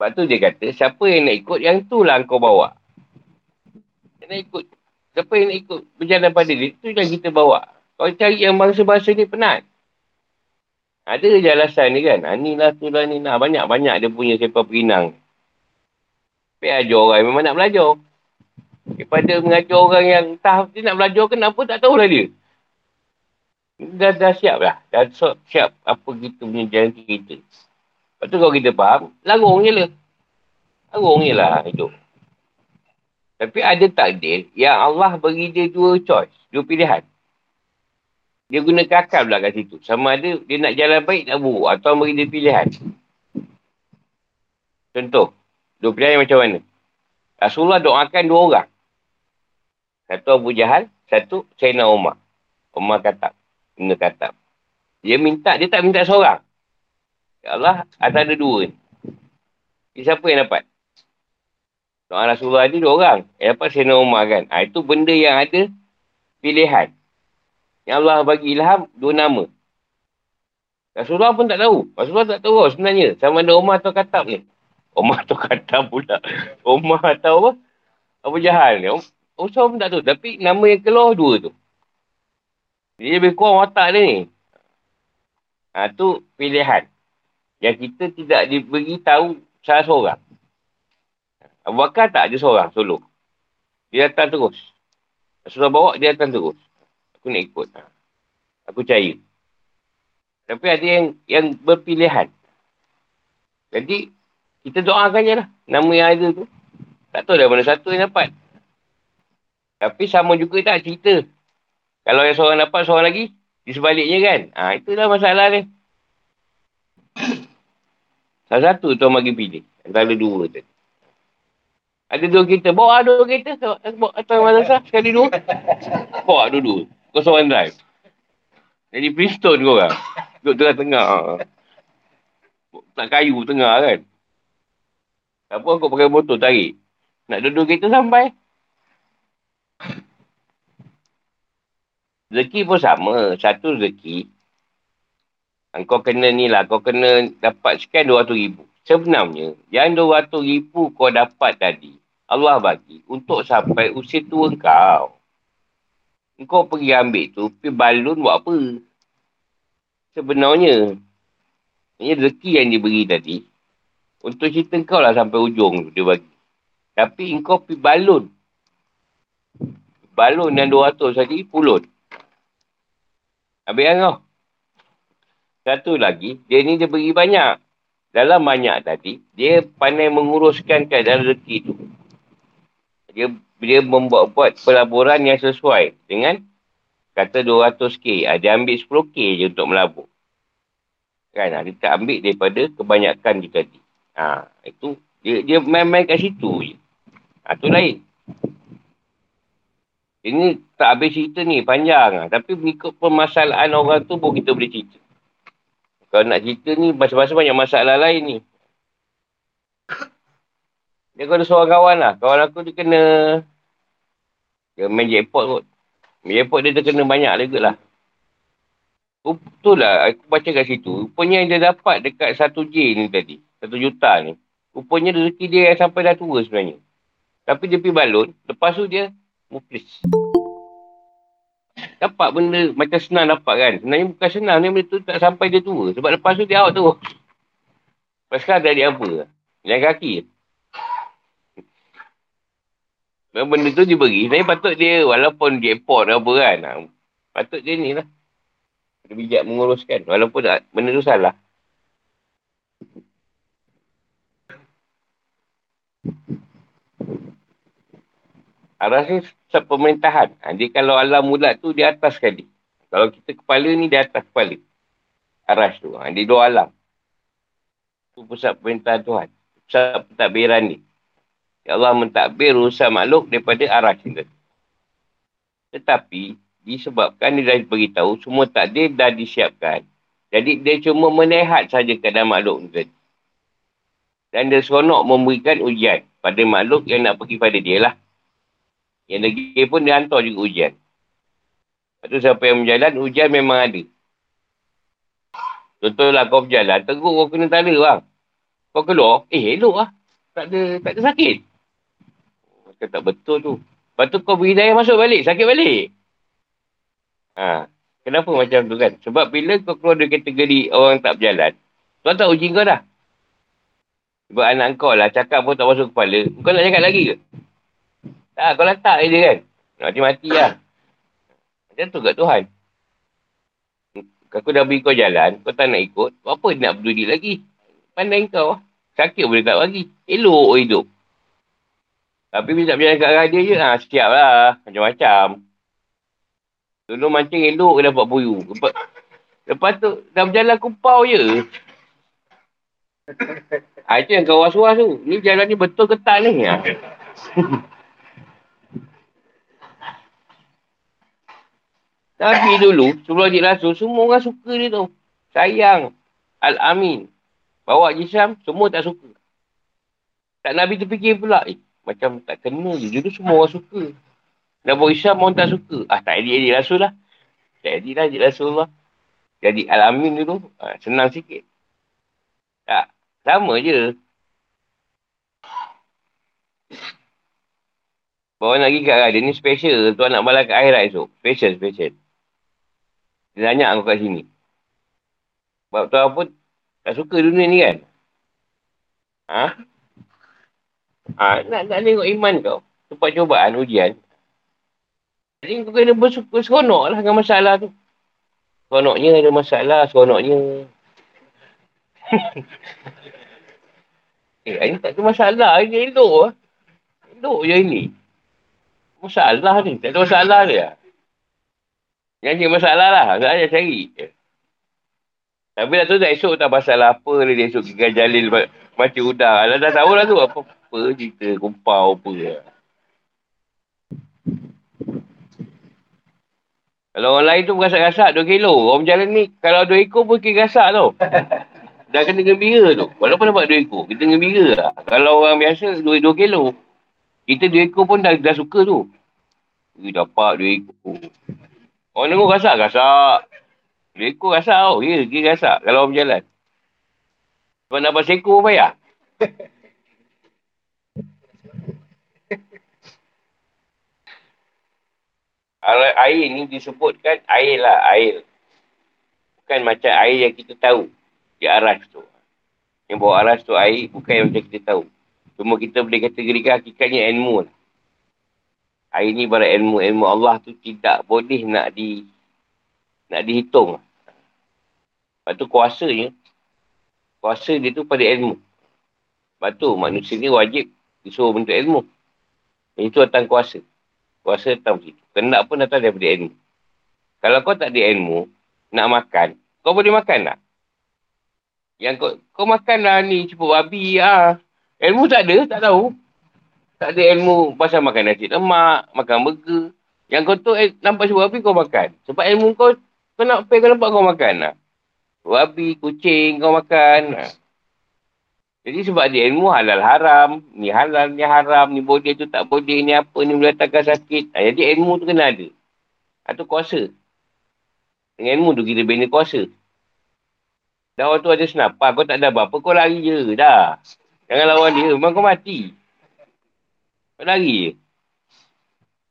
Sebab tu dia kata, siapa yang nak ikut, yang tu lah kau bawa. Yang nak ikut. Siapa yang nak ikut berjalan pada dia, tu yang kita bawa. Kau cari yang bangsa-bangsa ni penat. Ada je alasan ni kan. Ha, ni lah, tu lah, ni lah. Banyak-banyak dia punya sepa perinang. Tapi ajar orang memang nak belajar. Daripada mengajar orang yang tahap dia nak belajar, kenapa tak tahulah dia dah, dah siap lah. Dah siap apa kita punya jalan kita. Lepas tu kalau kita faham, larung je lah. Larung je lah hidup. Tapi ada takdir yang Allah bagi dia dua choice, dua pilihan. Dia guna kakak pula kat situ. Sama ada dia nak jalan baik tak buruk atau bagi dia pilihan. Contoh, dua pilihan macam mana? Rasulullah doakan dua orang. Satu Abu Jahal, satu Sayyidina Umar. Umar kata, Benda kata. Dia minta, dia tak minta seorang. Ya Allah, ada dua ni. Siapa yang dapat? Doa Rasulullah ni dua orang. Yang dapat Sayyidina Umar kan. Ha, itu benda yang ada pilihan. Yang Allah bagi ilham, dua nama. Rasulullah pun tak tahu. Rasulullah tak tahu sebenarnya. Sama ada Umar atau Katab ni. Umar atau Katab pula. Umar atau apa? Apa Jahal ni. Umar pun tak tahu. Tapi nama yang keluar dua tu. Dia lebih kurang otak dia ni. Ha, tu pilihan. Yang kita tidak diberi tahu salah seorang. Abu Bakar tak ada seorang solo. Dia datang terus. Rasulullah bawa, dia datang terus. Aku nak ikut. Ha. Aku percaya. Tapi ada yang yang berpilihan. Jadi, kita doakan je lah. Nama yang ada tu. Tak tahu dah mana satu yang dapat. Tapi sama juga tak cerita. Kalau yang seorang dapat, seorang lagi, di sebaliknya kan. Ha, itulah masalah dia. Salah satu tuan bagi pilih. Antara dua tu. Ada dua kereta. Bawa dua kereta. Bawa atau madrasah sekali dua. Bawa dua-dua. Kau seorang drive. Jadi Princeton kau orang. Duduk tengah-tengah. Ha. Tak kayu tengah kan. Apa kau pakai motor tarik? Nak duduk kereta sampai. Rezeki pun sama. Satu rezeki. Kau kena ni lah. Kau kena dapat sekian 200 ribu. Sebenarnya, yang 200 ribu kau dapat tadi, Allah bagi untuk sampai usia tua kau. Kau pergi ambil tu, pergi balun buat apa? Sebenarnya, ini rezeki yang diberi tadi, untuk cerita kau lah sampai ujung dia bagi. Tapi kau pergi balun. Balun yang 200 saja, pulun. Habis kan kau? Satu lagi, dia ni dia beri banyak. Dalam banyak tadi, dia pandai menguruskan keadaan rezeki tu. Dia dia membuat-buat pelaburan yang sesuai dengan kata 200k. Ha, dia ambil 10k je untuk melabur. Kan? Ha, dia tak ambil daripada kebanyakan tu tadi. Ha, itu dia, dia main-main kat situ je. Ha, tu lain. Ini tak habis cerita ni, panjang. Ha. Tapi mengikut permasalahan orang tu pun kita boleh cerita. Kalau nak cerita ni, masa-masa banyak masalah lain ni. Dia ada seorang kawan lah. Kawan aku dia kena... Dia main jackpot kot. Main jackpot dia terkena banyak juga lah. Betul lah. Aku baca kat situ. Rupanya dia dapat dekat 1J ni tadi. 1 juta ni. Rupanya rezeki dia yang sampai dah tua sebenarnya. Tapi dia pergi balon. Lepas tu dia muflis. Dapat benda macam senang dapat kan. Sebenarnya bukan senang. Ni benda tu tak sampai dia tua. Sebab lepas tu dia out tu. Lepas sekarang dia apa? Yang kaki. Dan benda tu diberi. Sebenarnya patut dia, walaupun dia import apa kan. Ha, patut dia ni lah. Dia bijak menguruskan. Walaupun tak, benda tu salah. Aras ni pusat pemerintahan. Ha, dia kalau alam mulat tu, dia atas sekali. Kalau kita kepala ni, dia atas kepala. Aras tu. Ha, dia dua alam. Tu pusat pemerintahan Tuhan. Pusat pentadbiran ni. Ya Allah mentadbir urusan makhluk daripada arah cinta. Tetapi, disebabkan dia dah beritahu, semua takdir dah disiapkan. Jadi, dia cuma menehat saja keadaan makhluk itu tadi. Dan dia seronok memberikan ujian pada makhluk yang nak pergi pada dia lah. Yang negeri pun dia hantar juga ujian. Lepas tu siapa yang berjalan, ujian memang ada. Contohlah kau berjalan, teruk kau kena tala bang. Kau keluar, eh elok lah. Tak ada, tak ada sakit. Kata tak betul tu. Lepas tu kau beri daya masuk balik. Sakit balik. Ha. Kenapa macam tu kan? Sebab bila kau keluar dari kategori orang tak berjalan, Tuan tak uji kau dah. Sebab anak kau lah cakap pun tak masuk kepala. Kau nak cakap lagi ke? Tak, kau letak je kan. Mati-mati lah. Macam tu kat Tuhan. Aku dah beri kau jalan, kau tak nak ikut, apa nak berdiri lagi? Pandai kau. Sakit boleh tak bagi. Elok hidup. Tapi bila tak berjalan kat arah dia je, ha, siap lah. Macam-macam. Dulu mancing elok ke dapat buyu. Lepas, lepas tu, dah berjalan kupau je. Ha, itu yang kau was-was tu. Ni jalan ni betul ke tak ni? Ha. Tapi dulu, sebelum Haji Rasul, semua orang suka dia tu. Sayang. Al-Amin. Bawa Jisam, semua tak suka. Tak Nabi terfikir pula. Eh, macam tak kena je. Dulu semua orang suka. Nabi Islam orang tak suka. Ah, tak edit-edit Rasul lah. Tak edit lah edit Rasulullah. Jadi Al-Amin dulu, ah, senang sikit. Tak, sama je. Bawa nak pergi kat dia ni special. Tuan nak balik ke akhirat esok. Special, special. Dia tanya aku kat sini. Sebab tu apa tak suka dunia ni kan? Ha? Ha, nak, nak tengok iman kau. Tempat cubaan, ujian. Jadi kau kena bersuka seronok lah dengan masalah tu. Seronoknya ada masalah, seronoknya. eh, ini tak ada masalah. Ini elok lah. Elok je ini. Masalah ni. Tak ada masalah dia. Yang cari masalah lah. Saya cari. Tapi dah tu dah esok tak masalah apa dia esok kira jalil macam udang. Dah, dah tahu lah tu apa apa cerita kumpau apa. Kalau orang lain tu gasak-gasak 2 kilo. Orang jalan ni kalau 2 ekor pun kira gasak tu. dah kena gembira tu. Walaupun dapat 2 ekor, kita gembira lah. Kalau orang biasa 2, 2 kilo, kita 2 ekor pun dah, dah suka tu. Dapat 2 ekor. Orang tengok gasak, gasak. 2 ekor gasak tau. Ya, dia gasak kalau orang berjalan. Sebab nak dapat seekor payah. air ni disebutkan air lah, air. Bukan macam air yang kita tahu di aras tu. Yang bawa aras tu air bukan yang macam kita tahu. Cuma kita boleh kategorikan hakikatnya ilmu lah. Air ni pada ilmu. Ilmu Allah tu tidak boleh nak di nak dihitung. Lepas tu kuasanya, kuasa dia tu pada ilmu. Lepas tu manusia ni wajib disuruh bentuk ilmu. Itu datang kuasa. Kuasa datang situ. Kena pun datang daripada ilmu. Kalau kau tak ada ilmu, nak makan, kau boleh makan tak? Yang kau, kau makan lah ni, cepat babi ah. Ilmu tak ada, tak tahu. Tak ada ilmu pasal makan nasi lemak, makan burger. Yang kau tu eh, nampak cepat babi kau makan. Sebab ilmu kau, kau nak pay kau nampak kau makan lah. Babi, kucing kau makan. Ha. Jadi sebab dia ilmu halal haram, ni halal, ni haram, ni boleh tu tak boleh, ni apa, ni boleh datangkan sakit. Ha, jadi ilmu tu kena ada. Atau kuasa. Dengan ilmu tu kita bina kuasa. Dah orang tu ada senapan, kau tak ada apa-apa, kau lari je dah. Jangan lawan dia, memang kau mati. Kau lari je.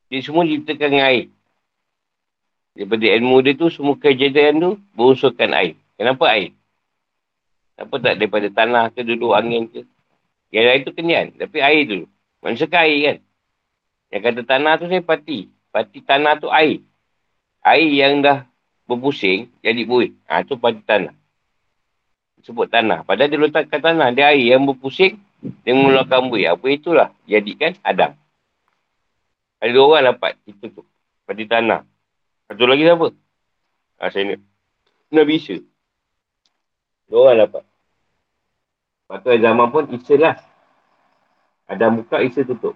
Dia semua diciptakan dengan air. Daripada ilmu dia tu, semua kejadian tu berunsurkan air. Kenapa air? Apa tak daripada tanah ke duduk angin ke. Yang lain tu kenyan. Tapi air tu. Manusia kan air kan. Yang kata tanah tu saya pati. Pati tanah tu air. Air yang dah berpusing jadi buih. Ha, tu pati tanah. Sebut tanah. Padahal dia letakkan tanah. Dia air yang berpusing. Dia mengeluarkan buih. Apa itulah. Jadikan Adam. Ada dua orang dapat itu tu. Pati tanah. Satu lagi siapa? Ha, saya ni. Nabi Isa. Dua orang dapat. Lepas tu zaman pun Isa lah. Adam buka, Isa tutup.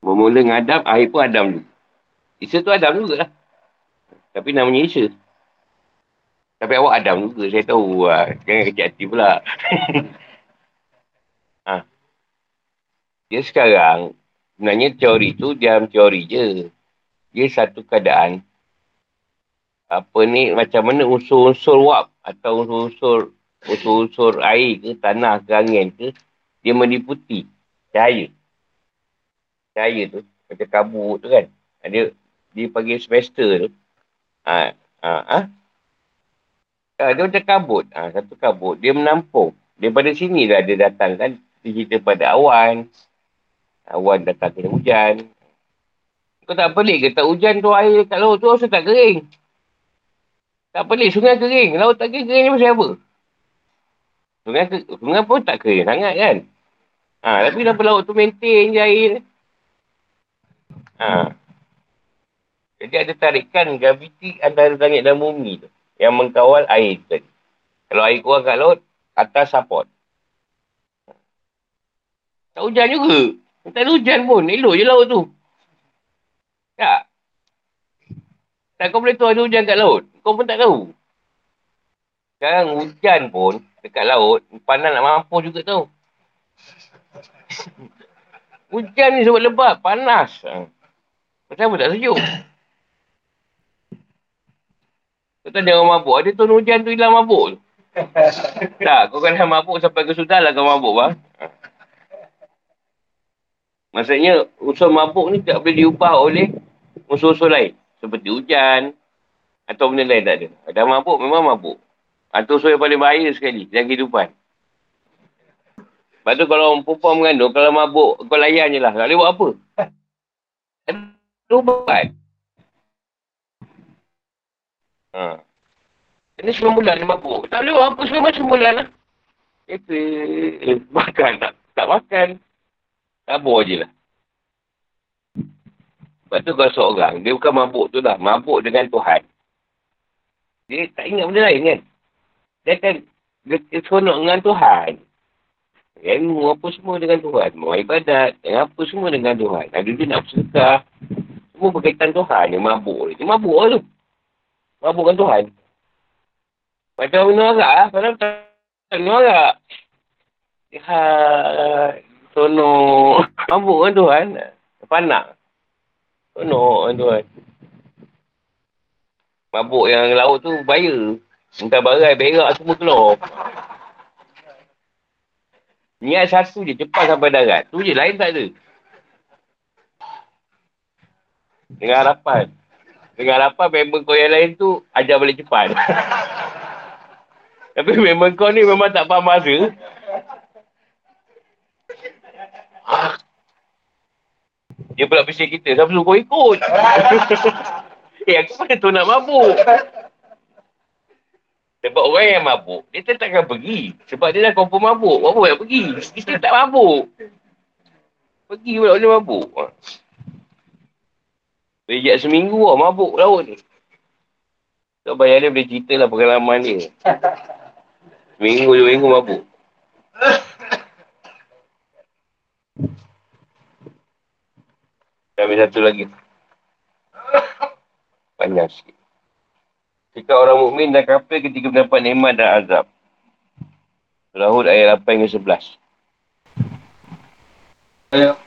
Bermula dengan Adam, akhir pun Adam juga. Isa tu Adam juga lah. Tapi namanya Isa. Tapi awak Adam juga, saya tahu. Lah. Jangan kecil hati pula. ha. Dia sekarang, sebenarnya teori tu, dia teori je. Dia satu keadaan. Apa ni, macam mana unsur-unsur wap atau unsur-unsur unsur-unsur air ke, tanah ke, angin ke, dia meliputi cahaya. Cahaya tu, macam kabut tu kan. Dia, dia panggil semester tu. Ha, ha, ha? ha dia macam kabut. Ha, satu kabut. Dia menampung. Daripada sini lah dia datang kan. Cerita pada awan. Awan datang kena hujan. Kau tak pelik ke tak hujan tu air kat laut tu rasa tak kering? Tak pelik sungai kering. Laut tak kering, kering ni pasal apa? Sungai, sungai pun tak kering sangat kan. Ha, tapi kenapa laut tu maintain je air Ha. Jadi ada tarikan graviti antara langit dan bumi tu. Yang mengkawal air tu tadi. Kalau air kurang kat laut, atas support. Tak hujan juga. Tak ada hujan pun. Elok je laut tu. Tak. Tak kau boleh tahu ada hujan kat laut. Kau pun tak tahu. Sekarang hujan pun dekat laut, panas nak mampu juga tau. hujan ni sebab lebat, panas. Macam apa tak sejuk? Kau tak jangan mabuk. Ada tu hujan tu hilang mabuk tu. tak, kau kena mabuk sampai ke sudah lah kau mabuk bang. Maksudnya, unsur mabuk ni tak boleh diubah oleh unsur-unsur lain. Seperti hujan, atau benda lain tak ada. Dah mabuk, memang mabuk. Atau unsur yang paling bahaya sekali dalam kehidupan. Lepas tu kalau perempuan mengandung, kalau mabuk, kau layan je lah. Tak boleh buat apa. Ubat. Ha. Ini sembilan bulan dia mabuk. Tak boleh buat apa semua sembilan bulan lah. Itu, eh, makan tak? Tak makan. Tabur je lah. Lepas tu kalau seorang, dia bukan mabuk tu lah. Mabuk dengan Tuhan. Dia tak ingat benda lain kan? Dia akan dia seronok dengan Tuhan. Ilmu apa semua dengan Tuhan. Mau ibadat. Yang apa semua dengan Tuhan. Ada dia nak bersedekah. Semua berkaitan Tuhan. Dia mabuk. Dia mabuk lah tu. Mabuk dengan Tuhan. Macam minum arak lah. Padahal tak Norak. Ya, Tono. Mabuk kan Tuhan. Panak. Tono kan Tuhan. Mabuk yang laut tu bahaya. Entah barai, berak semua keluar. Niat satu je, cepat sampai darat. Tu je, lain tak ada. Dengan harapan. Dengan harapan member kau yang lain tu ajar balik cepat. Tapi member kau ni memang tak faham masa. Dia pula pisah kita. Siapa suruh kau ikut? eh, aku mana tu nak mabuk? Sebab orang yang mabuk, dia takkan pergi. Sebab dia dah confirm mabuk. Mabuk nak pergi. Kita tak mabuk. Pergi pula boleh mabuk. Sejak seminggu lah mabuk laut ni. Kau bayar dia boleh cerita lah pengalaman dia. Seminggu, dua minggu mabuk. Ambil satu lagi. Panjang sikit. Jika orang mukmin dan kafir ketika mendapat nikmat dan azab. Surah Hud ayat 8 hingga 11. Ayat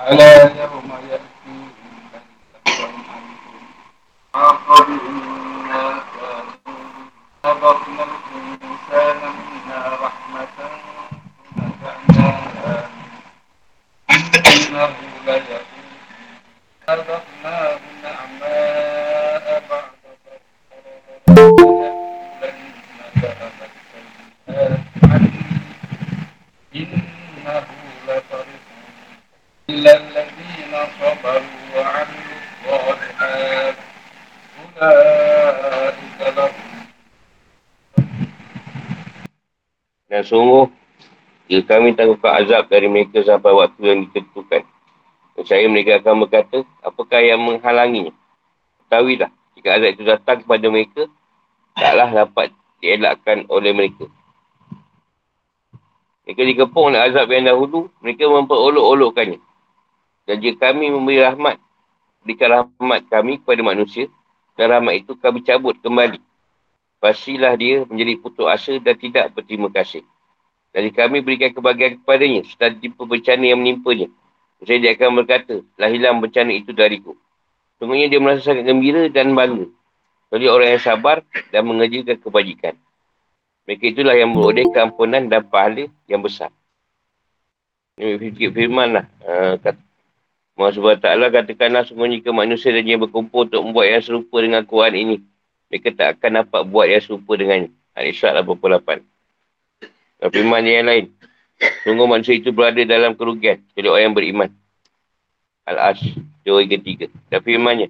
ألا يوم يأتي فقد إنا Dan sungguh, jika kami tangguhkan azab dari mereka sampai waktu yang ditentukan. Saya mereka akan berkata, apakah yang menghalanginya? Ketahuilah, jika azab itu datang kepada mereka, taklah dapat dielakkan oleh mereka. Mereka dikepung oleh azab yang dahulu, mereka memperolok-olokkannya. Dan jika kami memberi rahmat, berikan rahmat kami kepada manusia, dan rahmat itu kami cabut kembali. Pastilah dia menjadi putus asa dan tidak berterima kasih. Dari kami berikan kebahagiaan kepadanya setelah bencana yang menimpanya. Saya dia akan berkata, lah hilang bencana itu dariku. Sungguhnya dia merasa sangat gembira dan bangga. Jadi orang yang sabar dan mengerjakan kebajikan. Mereka itulah yang beroleh keampunan dan pahala yang besar. Ini fikir firman lah. Uh, Allah SWT katakanlah sungguhnya jika manusia dan dia berkumpul untuk membuat yang serupa dengan Quran ini. Mereka tak akan dapat buat yang serupa dengannya. Al-Isra' 88. Dan firman yang lain. Sungguh manusia itu berada dalam kerugian. Jadi orang yang beriman. Al-As. Teori ketiga. Dan firmannya.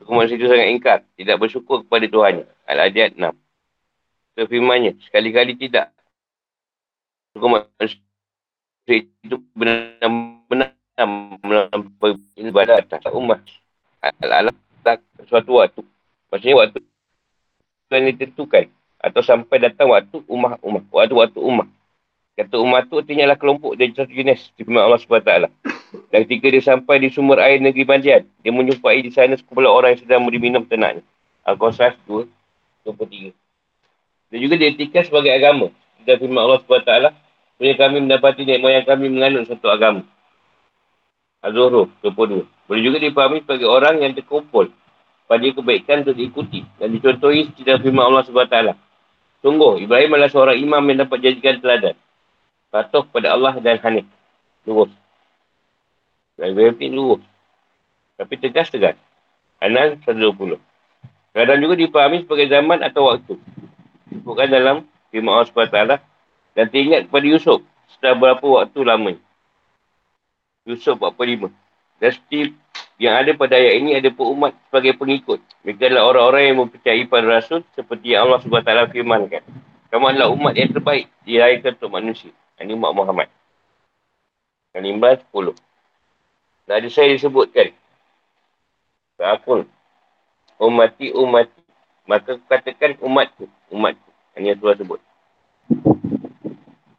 Sungguh manusia itu sangat ingkar. Tidak bersyukur kepada Tuhannya. Al-Adiyat 6. Dan firmannya. Sekali-kali tidak. Sungguh manusia itu benar-benar melampaui ibadat atas umat. Al-alam tak suatu waktu. Maksudnya waktu yang ditentukan. Atau sampai datang waktu umah-umah. Waktu-waktu umah. Kata umat tu adalah kelompok dari satu jenis. Di Allah SWT. Dan ketika dia sampai di sumber air negeri Banjian. Dia menjumpai di sana sekumpulan orang yang sedang minum tenaknya. Al-Qasas 2, 23. Dan juga dietikan sebagai agama. Dan firman Allah SWT. Punya kami mendapati nenek moyang kami menganut satu agama. Az-Zuhru 22. Boleh juga dipahami sebagai orang yang terkumpul pada kebaikan untuk diikuti dan dicontohi secara firman Allah SWT. Sungguh, Ibrahim adalah seorang imam yang dapat jadikan teladan. Patuh kepada Allah dan Hanif. Lurus. Ini lurus. Tapi tegas-tegas. Hanan 120. Kadang juga dipahami sebagai zaman atau waktu. Bukan dalam firman Allah SWT. Dan teringat kepada Yusuf setelah berapa waktu lamanya. Yusuf 45. Dan seperti yang ada pada ayat ini ada umat sebagai pengikut. Mereka adalah orang-orang yang mempercayai pada Rasul seperti yang Allah SWT firmankan. Kamu adalah umat yang terbaik dilahirkan untuk manusia. Ini umat Muhammad. Dan Imran 10. Dan ada saya disebutkan. Berakun. Umati, umati. Maka katakan umatku. Umatku. Ini yang Tuhan sebut.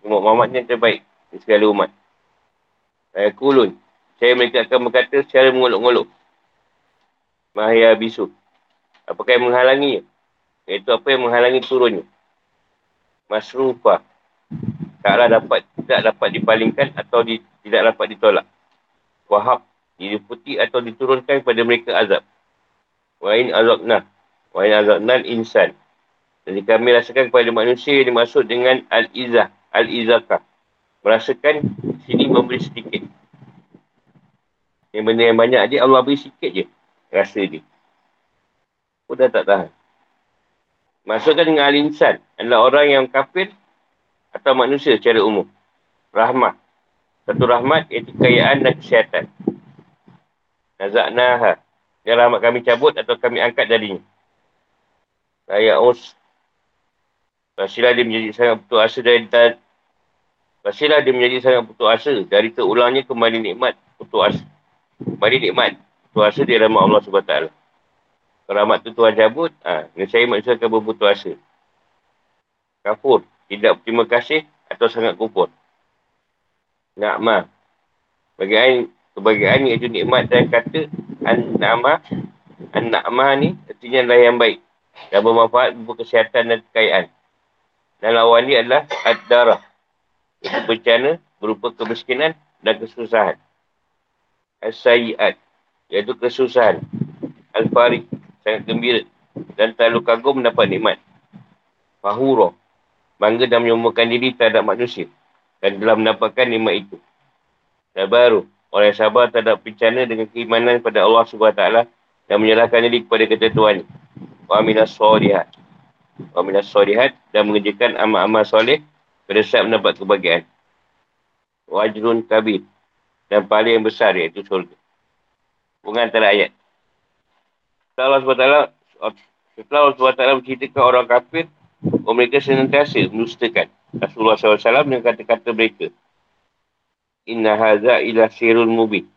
Umat Muhammad yang terbaik. Di segala umat. Saya kulun. Saya mereka akan berkata secara mengolok-ngolok. Mahya bisu. Apakah yang menghalanginya? Iaitu apa yang menghalangi turunnya. Masrufah. Taklah dapat, tidak dapat dipalingkan atau di, tidak dapat ditolak. Wahab. Diliputi atau diturunkan kepada mereka azab. Wain azabna. Wain azabna insan. Jadi kami rasakan kepada manusia yang dimaksud dengan al-izah. Al-izakah. Merasakan sini memberi sedikit. Yang benda yang banyak dia Allah beri sikit je. Rasa dia. Pun dah tak tahan. Maksudkan dengan al-insan adalah orang yang kafir atau manusia secara umum. Rahmat. Satu rahmat iaitu kekayaan dan kesihatan. Nazaknaha. Yang rahmat kami cabut atau kami angkat darinya. Raya us. Pastilah dia menjadi sangat putus asa dari dan Pastilah dia menjadi sangat putus asa dari terulangnya kembali nikmat putus asa. Kembali nikmat putus asa di rahmat Allah SWT. Kalau rahmat tu Tuhan cabut, ha, saya manusia akan berputus asa. Kafur, tidak berterima kasih atau sangat kufur. Na'mah. Bagian kebahagiaan iaitu nikmat dan kata an-na'mah. An-na'mah ni artinya adalah yang baik. Dan bermanfaat berupa kesihatan dan kekayaan. Dan lawan dia adalah ad-darah. Itu bencana berupa kemiskinan dan kesusahan. As-sayi'at. Iaitu kesusahan. Al-farik sangat gembira dan terlalu kagum mendapat nikmat. Fahuro, bangga dan menyombongkan diri terhadap manusia dan telah mendapatkan nikmat itu. Sabaru, orang yang sabar terhadap bencana dengan keimanan kepada Allah SWT dan menyerahkan diri kepada ketentuan. Wa minas solihat. Wa minas solihat dan mengerjakan amal-amal soleh pada saat mendapat kebahagiaan. Wajrun kabir dan paling yang besar iaitu surga. Hubungan antara ayat. Setelah Allah SWT, setelah Allah SWT menceritakan orang kafir, orang mereka senantiasa menustakan Rasulullah SAW dengan kata-kata mereka. Inna haza ila sirul mubin.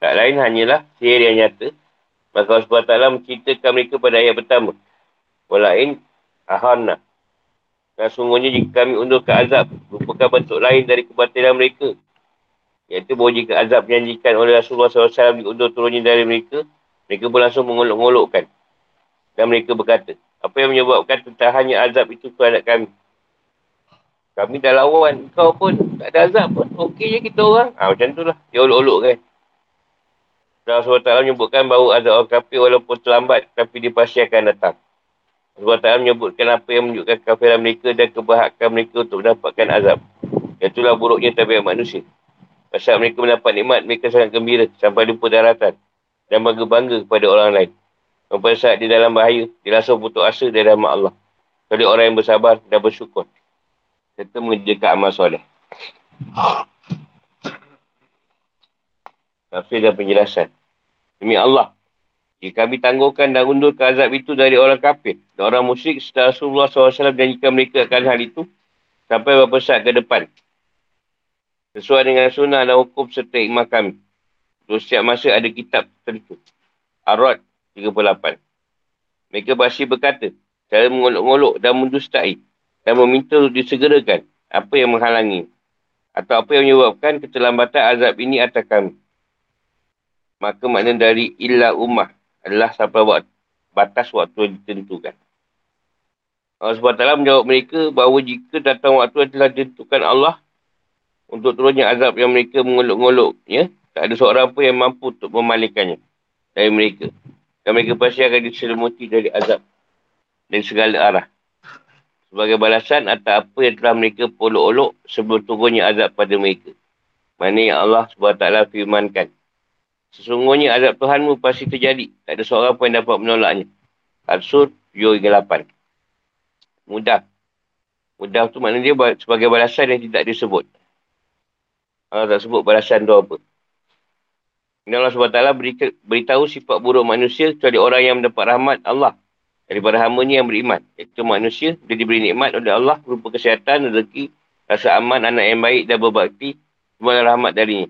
Tak lain hanyalah sihir yang nyata. Maka Allah SWT menceritakan mereka pada ayat pertama. Walain ahana. Dan sungguhnya jika kami undurkan azab, merupakan bentuk lain dari kebatilan mereka. Iaitu bahawa jika azab menyanjikan oleh Rasulullah SAW diundur turunnya dari mereka, mereka pun langsung mengolok-ngolokkan. Dan mereka berkata, apa yang menyebabkan tertahannya azab itu terhadap kami? Kami dah lawan kau pun, tak ada azab pun. Okey je kita orang. Ha, macam tu lah. Dia olok-olok kan. Allah SWT menyebutkan bahawa azab orang kafir walaupun terlambat, tapi dia pasti akan datang. SWT menyebutkan apa yang menunjukkan kafiran mereka dan kebahakan mereka untuk mendapatkan azab. Itulah buruknya tabiat manusia. Pasal mereka mendapat nikmat, mereka sangat gembira sampai lupa daratan dan bangga-bangga kepada orang lain. Pada saat dia dalam bahaya, dia langsung putus asa dari rahmat Allah. Kali orang yang bersabar dan bersyukur. Serta mengerjakan amal soleh. Tafsir dan penjelasan. Demi Allah, jika kami tangguhkan dan undurkan azab itu dari orang kafir dan orang musyrik setelah Rasulullah SAW janjikan mereka akan hal itu sampai beberapa saat ke depan. Sesuai dengan sunnah dan hukum serta ikhmah kami. Terus setiap masa ada kitab tertentu. Arad 38. Mereka masih berkata, cara mengolok-ngolok dan mendustai dan meminta untuk disegerakan apa yang menghalangi atau apa yang menyebabkan keterlambatan azab ini atas kami. Maka makna dari illa ummah adalah sampai waktu, batas waktu yang ditentukan. Allah SWT menjawab mereka bahawa jika datang waktu yang telah ditentukan Allah untuk turunnya azab yang mereka mengolok-ngolok, tak ada seorang pun yang mampu untuk memalingkannya dari mereka. Dan mereka pasti akan diselimuti dari azab. Dari segala arah. Sebagai balasan atas apa yang telah mereka polok-olok sebelum turunnya azab pada mereka. Mana yang Allah SWT firmankan. Sesungguhnya azab Tuhanmu pasti terjadi. Tak ada seorang pun yang dapat menolaknya. Al-Sur 7-8. Mudah. Mudah tu maknanya dia sebagai balasan yang tidak disebut. Allah tak sebut balasan tu apa. Ini Allah SWT beritahu sifat buruk manusia kecuali orang yang mendapat rahmat Allah daripada hambanya yang beriman. Itu manusia, dia diberi nikmat oleh Allah berupa kesihatan, rezeki, rasa aman, anak yang baik dan berbakti, semua rahmat darinya.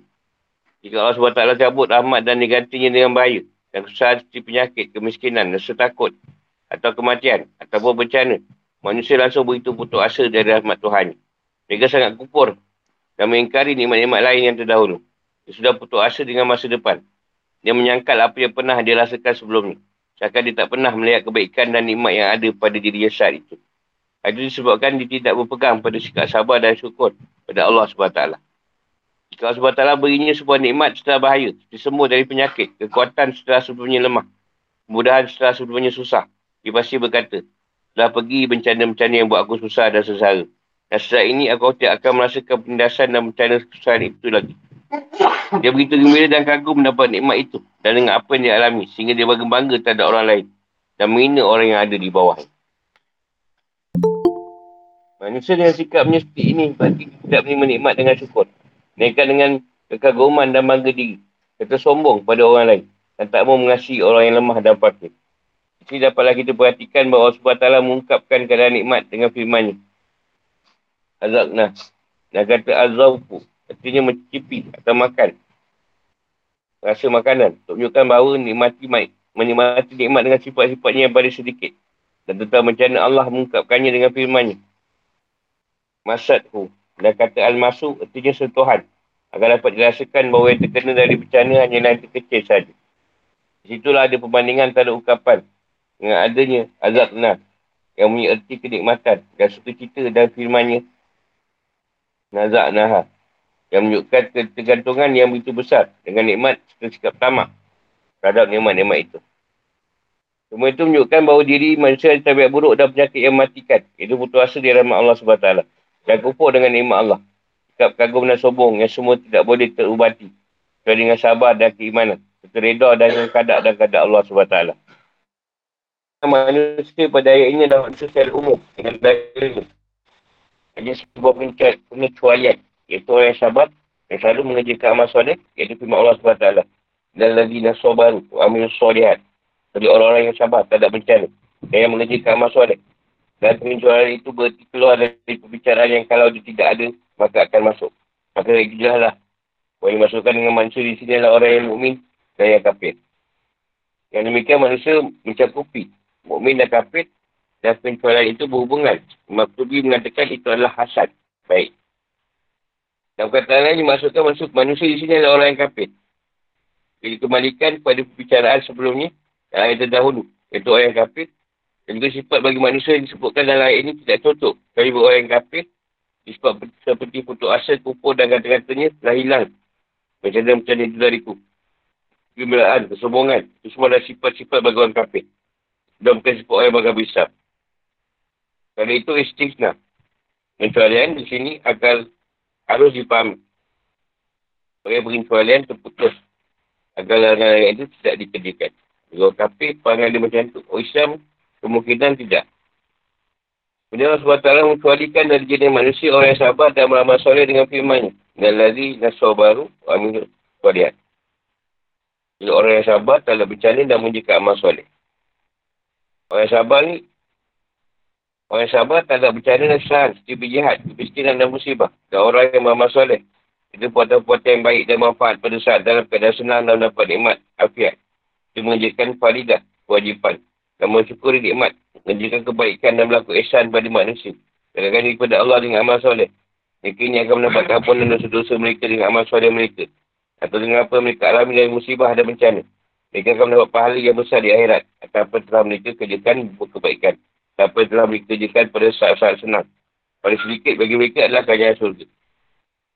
Jika Allah SWT cabut rahmat dan digantinya dengan bahaya, dan kesusahan seperti penyakit, kemiskinan, rasa takut, atau kematian, ataupun bencana, manusia langsung begitu putus asa dari rahmat Tuhan. Mereka sangat kupur dan mengingkari nikmat-nikmat lain yang terdahulu. Dia sudah putus asa dengan masa depan. Dia menyangkal apa yang pernah dia rasakan sebelumnya. Seakan dia tak pernah melihat kebaikan dan nikmat yang ada pada diri saat itu. Itu disebabkan dia tidak berpegang pada sikap sabar dan syukur pada Allah SWT. Jika Allah SWT berinya sebuah nikmat setelah bahaya, disembuh dari penyakit, kekuatan setelah sebelumnya lemah, kemudahan setelah sebelumnya susah, dia pasti berkata, telah pergi bencana-bencana yang buat aku susah dan sesara. Dan setelah ini aku tidak akan merasakan penindasan dan bencana kesusahan itu lagi. Dia begitu gembira dan kagum mendapat nikmat itu dan dengan apa yang dia alami sehingga dia bangga terhadap orang lain dan menghina orang yang ada di bawah. Manusia dengan sikapnya seperti ini berarti tidak menerima nikmat dengan syukur. Mereka dengan kekaguman dan bangga diri. Kata sombong pada orang lain dan tak mau mengasihi orang yang lemah dan fakir. Jadi dapatlah kita perhatikan bahawa Allah SWT mengungkapkan keadaan nikmat dengan firman-Nya. Azabna. Dan kata azabku. Artinya mencicipi atau makan. Rasa makanan. Untuk menunjukkan bahawa nikmati, menikmati nikmat dengan sifat-sifatnya yang pada sedikit. Dan tentang macam Allah mengungkapkannya dengan firmannya. Masadhu. Dan kata al-masuk artinya sentuhan. Agar dapat dirasakan bahawa yang terkena dari bencana hanya nanti kecil saja. Di situlah ada perbandingan antara ukapan dengan adanya azab benar yang punya erti kenikmatan dan suka cita dan firmannya nazak naha yang menunjukkan ketergantungan yang begitu besar dengan nikmat serta sikap tamak terhadap nikmat-nikmat itu. Semua itu menunjukkan bahawa diri manusia ada tabiat buruk dan penyakit yang mematikan. Itu putus asa di rahmat Allah SWT. Dan kufur dengan nikmat Allah. Sikap kagum dan sombong yang semua tidak boleh terubati. Kecuali dengan sabar dan keimanan. Serta reda dan kadak dan kadak Allah SWT. Manusia pada ayat ini manusia secara umum. Dengan daya hanya sebuah pengecualian. Iaitu orang yang sabar yang selalu mengerjakan amal soleh. Iaitu firman Allah SWT. Dan lagi nasobaru. Amin solihat. Jadi orang-orang yang sabar tak ada bencana. Yang mengerjakan amal soleh. Dan pengecualian itu berarti keluar dari perbicaraan yang kalau dia tidak ada, maka akan masuk. Maka itu jelas lah. Orang yang masukkan dengan manusia di sini adalah orang yang mukmin dan yang kafir. Yang demikian manusia mencakupi mukmin dan kafir dan pencualian itu berhubungan. Maktubi mengatakan itu adalah hasad. Baik. Dan perkataan lain dimasukkan masuk manusia di sini adalah orang yang kafir. Jadi kembalikan kepada perbicaraan sebelumnya dan ayat terdahulu. Iaitu orang yang kafir. Dan juga sifat bagi manusia yang disebutkan dalam ayat ini tidak cocok. Kali orang yang kafir. Disebab seperti putus asa, kupur dan kata-katanya telah hilang. Macam mana macam itu dariku. Gembiraan, kesombongan. Itu semua adalah sifat-sifat bagi orang kafir. Dan bukan sifat orang yang bagi. Kerana itu istisna. Pencualian di sini akan harus dipahami. Sebagai pencualian terputus. Agar larangan itu tidak dikerjakan. Kalau kafir, pandangan dia macam itu. Oh Islam, kemungkinan tidak. Kemudian Allah SWT mengecualikan dari jenis manusia orang yang sabar dan beramal soleh dengan firman Dan lagi nasawar baru, amin kualian. Jadi orang yang sabar telah bencana dan menjaga amal soleh. Orang yang sabar ni Orang yang sabar tak ada dan kesalahan. Seperti berjihad, kemiskinan dan musibah. Dan orang yang beramal soleh. Itu puatan-puatan yang baik dan manfaat pada saat dalam keadaan senang dan dapat nikmat afiat. Itu mengerjakan faridah, kewajipan. Dan mensyukuri nikmat. Mengerjakan kebaikan dan melakukan ihsan pada manusia. Kadang-kadang daripada Allah dengan amal soleh. Mereka ini akan mendapat ampunan dosa-dosa mereka dengan amal soleh mereka. Atau dengan apa mereka alami dari musibah dan bencana. Mereka akan mendapat pahala yang besar di akhirat. Atau apa telah mereka kerjakan kebaikan apa yang telah mereka kerjakan pada saat-saat senang. Pada sedikit bagi mereka adalah kerajaan surga.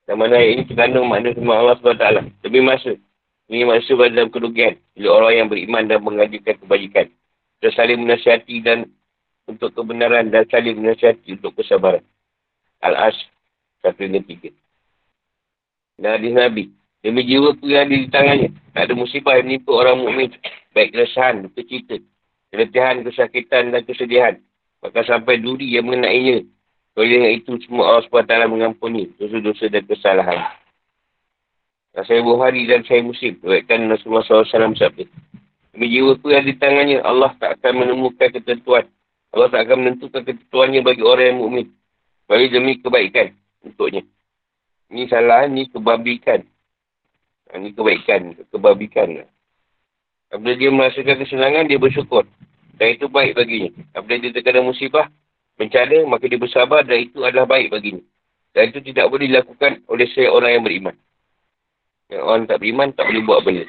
Dan mana ini terkandung makna firman Allah SWT. Lebih masa. Ini masa berada dalam kerugian. Bila orang yang beriman dan mengajukan kebajikan. Dan saling menasihati dan untuk kebenaran dan saling menasihati untuk kesabaran. Al-As 1-3. Dan hadis Nabi. Demi jiwa pun yang ada di tangannya. Tak ada musibah yang menimpa orang mukmin Baik keresahan, kecita, keletihan, kesakitan dan kesedihan. Maka sampai duri yang mengenainya. Oleh dengan itu semua Allah SWT mengampuni dosa-dosa dan kesalahan. Saya Bukhari dan saya Muslim. Berkaitan Rasulullah SAW sabda. Demi jiwa ku yang di tangannya, Allah tak akan menemukan ketentuan. Allah tak akan menentukan ketentuannya bagi orang yang mukmin. Bagi demi kebaikan untuknya. Ini salah, ini kebabikan. Ini kebaikan, kebabikan. Apabila dia merasakan kesenangan, dia bersyukur. Dan itu baik baginya. Apabila dia terkena musibah, bencana, maka dia bersabar dan itu adalah baik baginya. Dan itu tidak boleh dilakukan oleh seorang yang beriman. Yang orang tak beriman, tak boleh buat benda.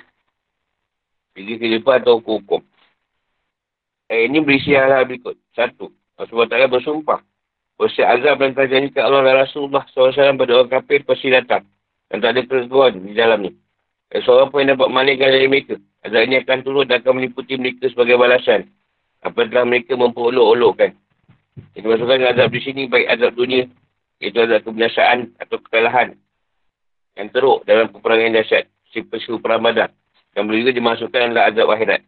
Jadi kehidupan atau hukum. Eh, ini berisi hal-hal berikut. Satu. Allah SWT bersumpah. Usia azab dan terjadi ke Allah dan Rasulullah SAW pada orang kafir pasti datang. Dan tak ada keraguan di dalam ni. Eh, seorang pun yang dapat malingkan dari mereka. Azab ini akan turun dan akan meliputi mereka sebagai balasan. Apabila mereka memperolok-olokkan. Ini maksudkan azab di sini baik azab dunia. Itu azab kebiasaan atau kekalahan. Yang teruk dalam peperangan yang dahsyat. Si persiwa perang badan. Dan boleh juga dimasukkan dalam azab akhirat.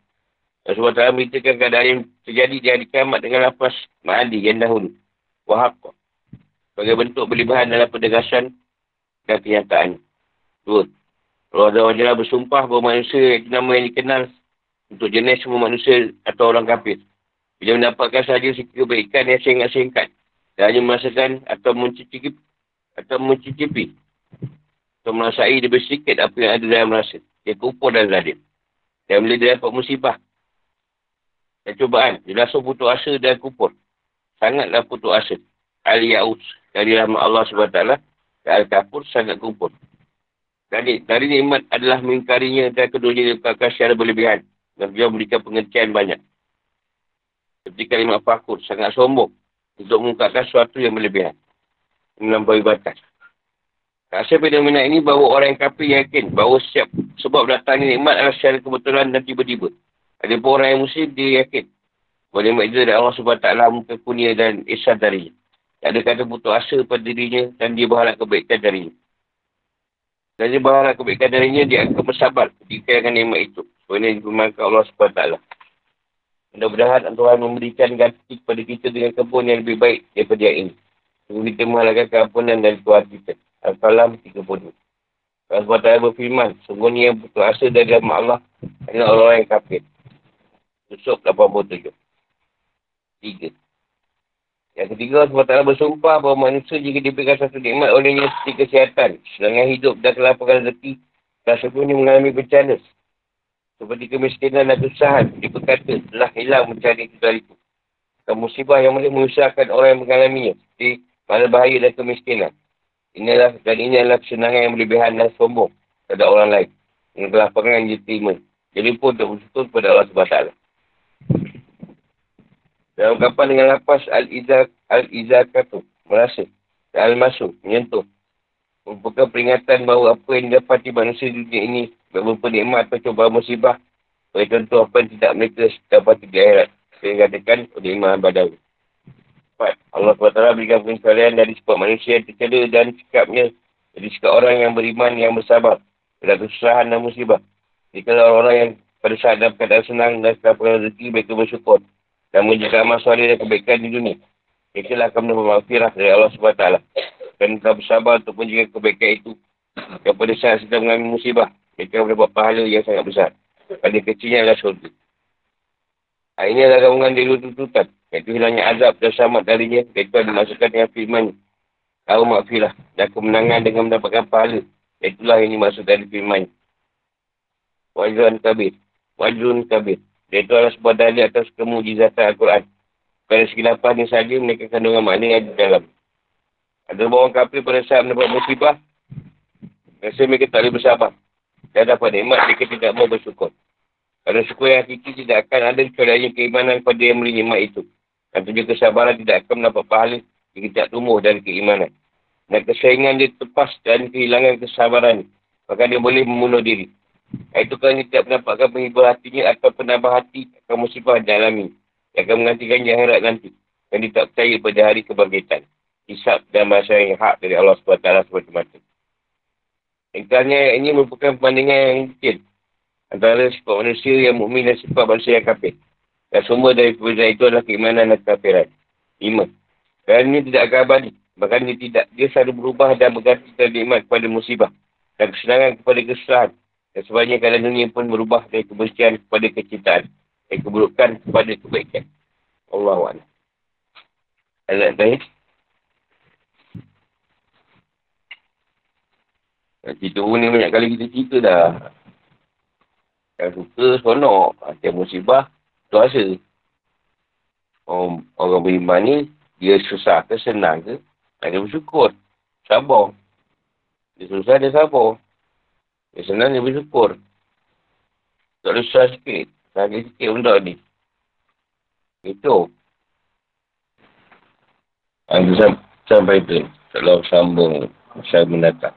Rasulullah SWT beritakan keadaan yang terjadi di hari kiamat dengan lapas ma'adi yang dahulu. Wahab. Sebagai bentuk berlebihan dalam perdegasan dan kenyataan. Dua. Allah SWT bersumpah bahawa manusia itu nama yang dikenal untuk jenis semua manusia atau orang kafir. Bila mendapatkan sahaja sikit kebaikan yang singkat-singkat. Dan hanya merasakan atau mencicipi atau mencicipi atau merasai lebih sedikit apa yang ada dalam rasa. Dia kupur dan zalim. Dan bila dia dapat musibah, dan cubaan. Dia langsung putus asa dan kupur. Sangatlah putus asa. Al-Ya'us. Dari rahmat Allah SWT. Dan Al-Kafur sangat kupur. Dari, dari nikmat adalah mengingkarinya dan keduanya dilepaskan secara berlebihan. Dan dia memberikan pengertian banyak. Seperti kalimat fakur. Sangat sombong. Untuk mengungkapkan sesuatu yang berlebihan. Melampaui batas. Rasa fenomena ini bahawa orang yang kafir yakin bahawa setiap sebab datangnya nikmat adalah secara kebetulan dan tiba-tiba. Ada pun orang yang muslim, dia yakin. Boleh makjid dari Allah SWT muka kunia dan isad darinya. Tak ada kata putus asa pada dirinya dan dia berharap kebaikan darinya. Dan dia berharap kebaikan darinya, dia akan bersabar dengan nikmat itu. Sebenarnya dipermankan Allah SWT. Mudah-mudahan Tuhan memberikan ganti kepada kita dengan kebun yang lebih baik daripada yang ini. Sebelum kita menghalangkan keampunan dari Tuhan kita. Al-Qalam 30. Allah SWT berfirman, sungguhnya yang putus asa dari Allah adalah orang yang kafir. Yusuf 87. Tiga. Yang ketiga, Allah bersumpah bahawa manusia jika diberikan satu nikmat olehnya seperti kesihatan, sedangkan hidup dan kelaparan rezeki, dan sebelumnya mengalami bencana. Seperti kemiskinan dan kesusahan, dia berkata, telah hilang mencari dari itu. Dan musibah yang boleh menyusahkan orang yang mengalaminya, seperti pada bahaya dan kemiskinan. Inilah, dan ini adalah kesenangan yang berlebihan dan sombong pada orang lain. Dengan kelaparan yang diterima. Jadi pun untuk bersyukur kepada Allah SWT. Dalam ungkapan dengan lapas Al-Izak Al-Izakatu merasa Al-Masuk menyentuh merupakan peringatan bahawa apa yang manusia di dunia ini berupa nikmat atau cuba musibah bagi contoh apa yang tidak mereka dapati di akhirat saya katakan oleh Imam Badawi Empat, Allah SWT berikan pengecualian dari sifat manusia yang tercela dan sikapnya dari sikap orang yang beriman yang bersabar dalam kesusahan dan musibah jika orang-orang yang pada saat dapat keadaan senang dan setelah rezeki mereka bersyukur dan menjaga amal dan kebaikan di dunia. Itulah akan mendapat maghfirah dari Allah SWT. Dan kita bersabar untuk menjaga kebaikan itu. Yang pada saat sedang mengalami musibah, mereka mendapat pahala yang sangat besar. Pada kecilnya adalah surga. Ha, ini adalah gabungan dari dua tuntutan. Iaitu hilangnya azab dan selamat darinya. Iaitu dimasukkan dengan firman. Tahu maghfirah dan kemenangan dengan mendapatkan pahala. Itulah yang dimaksud dari firman. Wajrun kabir. Wajrun kabir. Dan itu adalah sebuah dalil atas kemujizatan Al-Quran. Pada segi lapan ni saja mereka kandungan makna yang ada dalam. Ada orang kafir pada saat mendapat musibah. Rasa mereka tak boleh bersabar. Dan dapat nikmat mereka tidak mau bersyukur. Kerana syukur yang hakiki tidak akan ada kecuali keimanan kepada yang beri nikmat itu. Dan tujuh kesabaran tidak akan mendapat pahala jika tidak tumbuh dari keimanan. Dan kesaingan dia terpas dan kehilangan kesabaran. Maka dia boleh membunuh diri. Itu kerana tidak mendapatkan penghibur hatinya atau penambah hati akan musibah dialami. Yang akan mengantikan di akhirat nanti. Dan dia tak percaya pada hari kebangkitan. Hisap dan masa yang hak dari Allah SWT seperti mata. Ingkarnya ini merupakan perbandingan yang kecil. Antara sifat manusia yang mukmin dan sifat manusia yang kafir. Dan semua dari perbezaan itu adalah keimanan dan kafiran. Lima. Dan ini tidak akan abadi. Bahkan dia tidak. Dia selalu berubah dan berganti dari nikmat kepada musibah. Dan kesenangan kepada kesalahan. Dan sebenarnya keadaan dunia pun berubah dari kebencian kepada kecintaan. Dan keburukan kepada kebaikan. Allah terakhir. Cerita ni banyak kali kita cerita dah. Yang suka, sonok. Yang musibah, tu rasa. Orang, orang beriman ni, dia susah ke, senang ke, dia bersyukur. Sabar. Dia susah, dia sabar. Ya senang dia bersyukur. Tak ada susah sikit. Sakit sikit tak ni. Itu. Itu sam- sampai itu. Kalau sambung. Saya mendatang.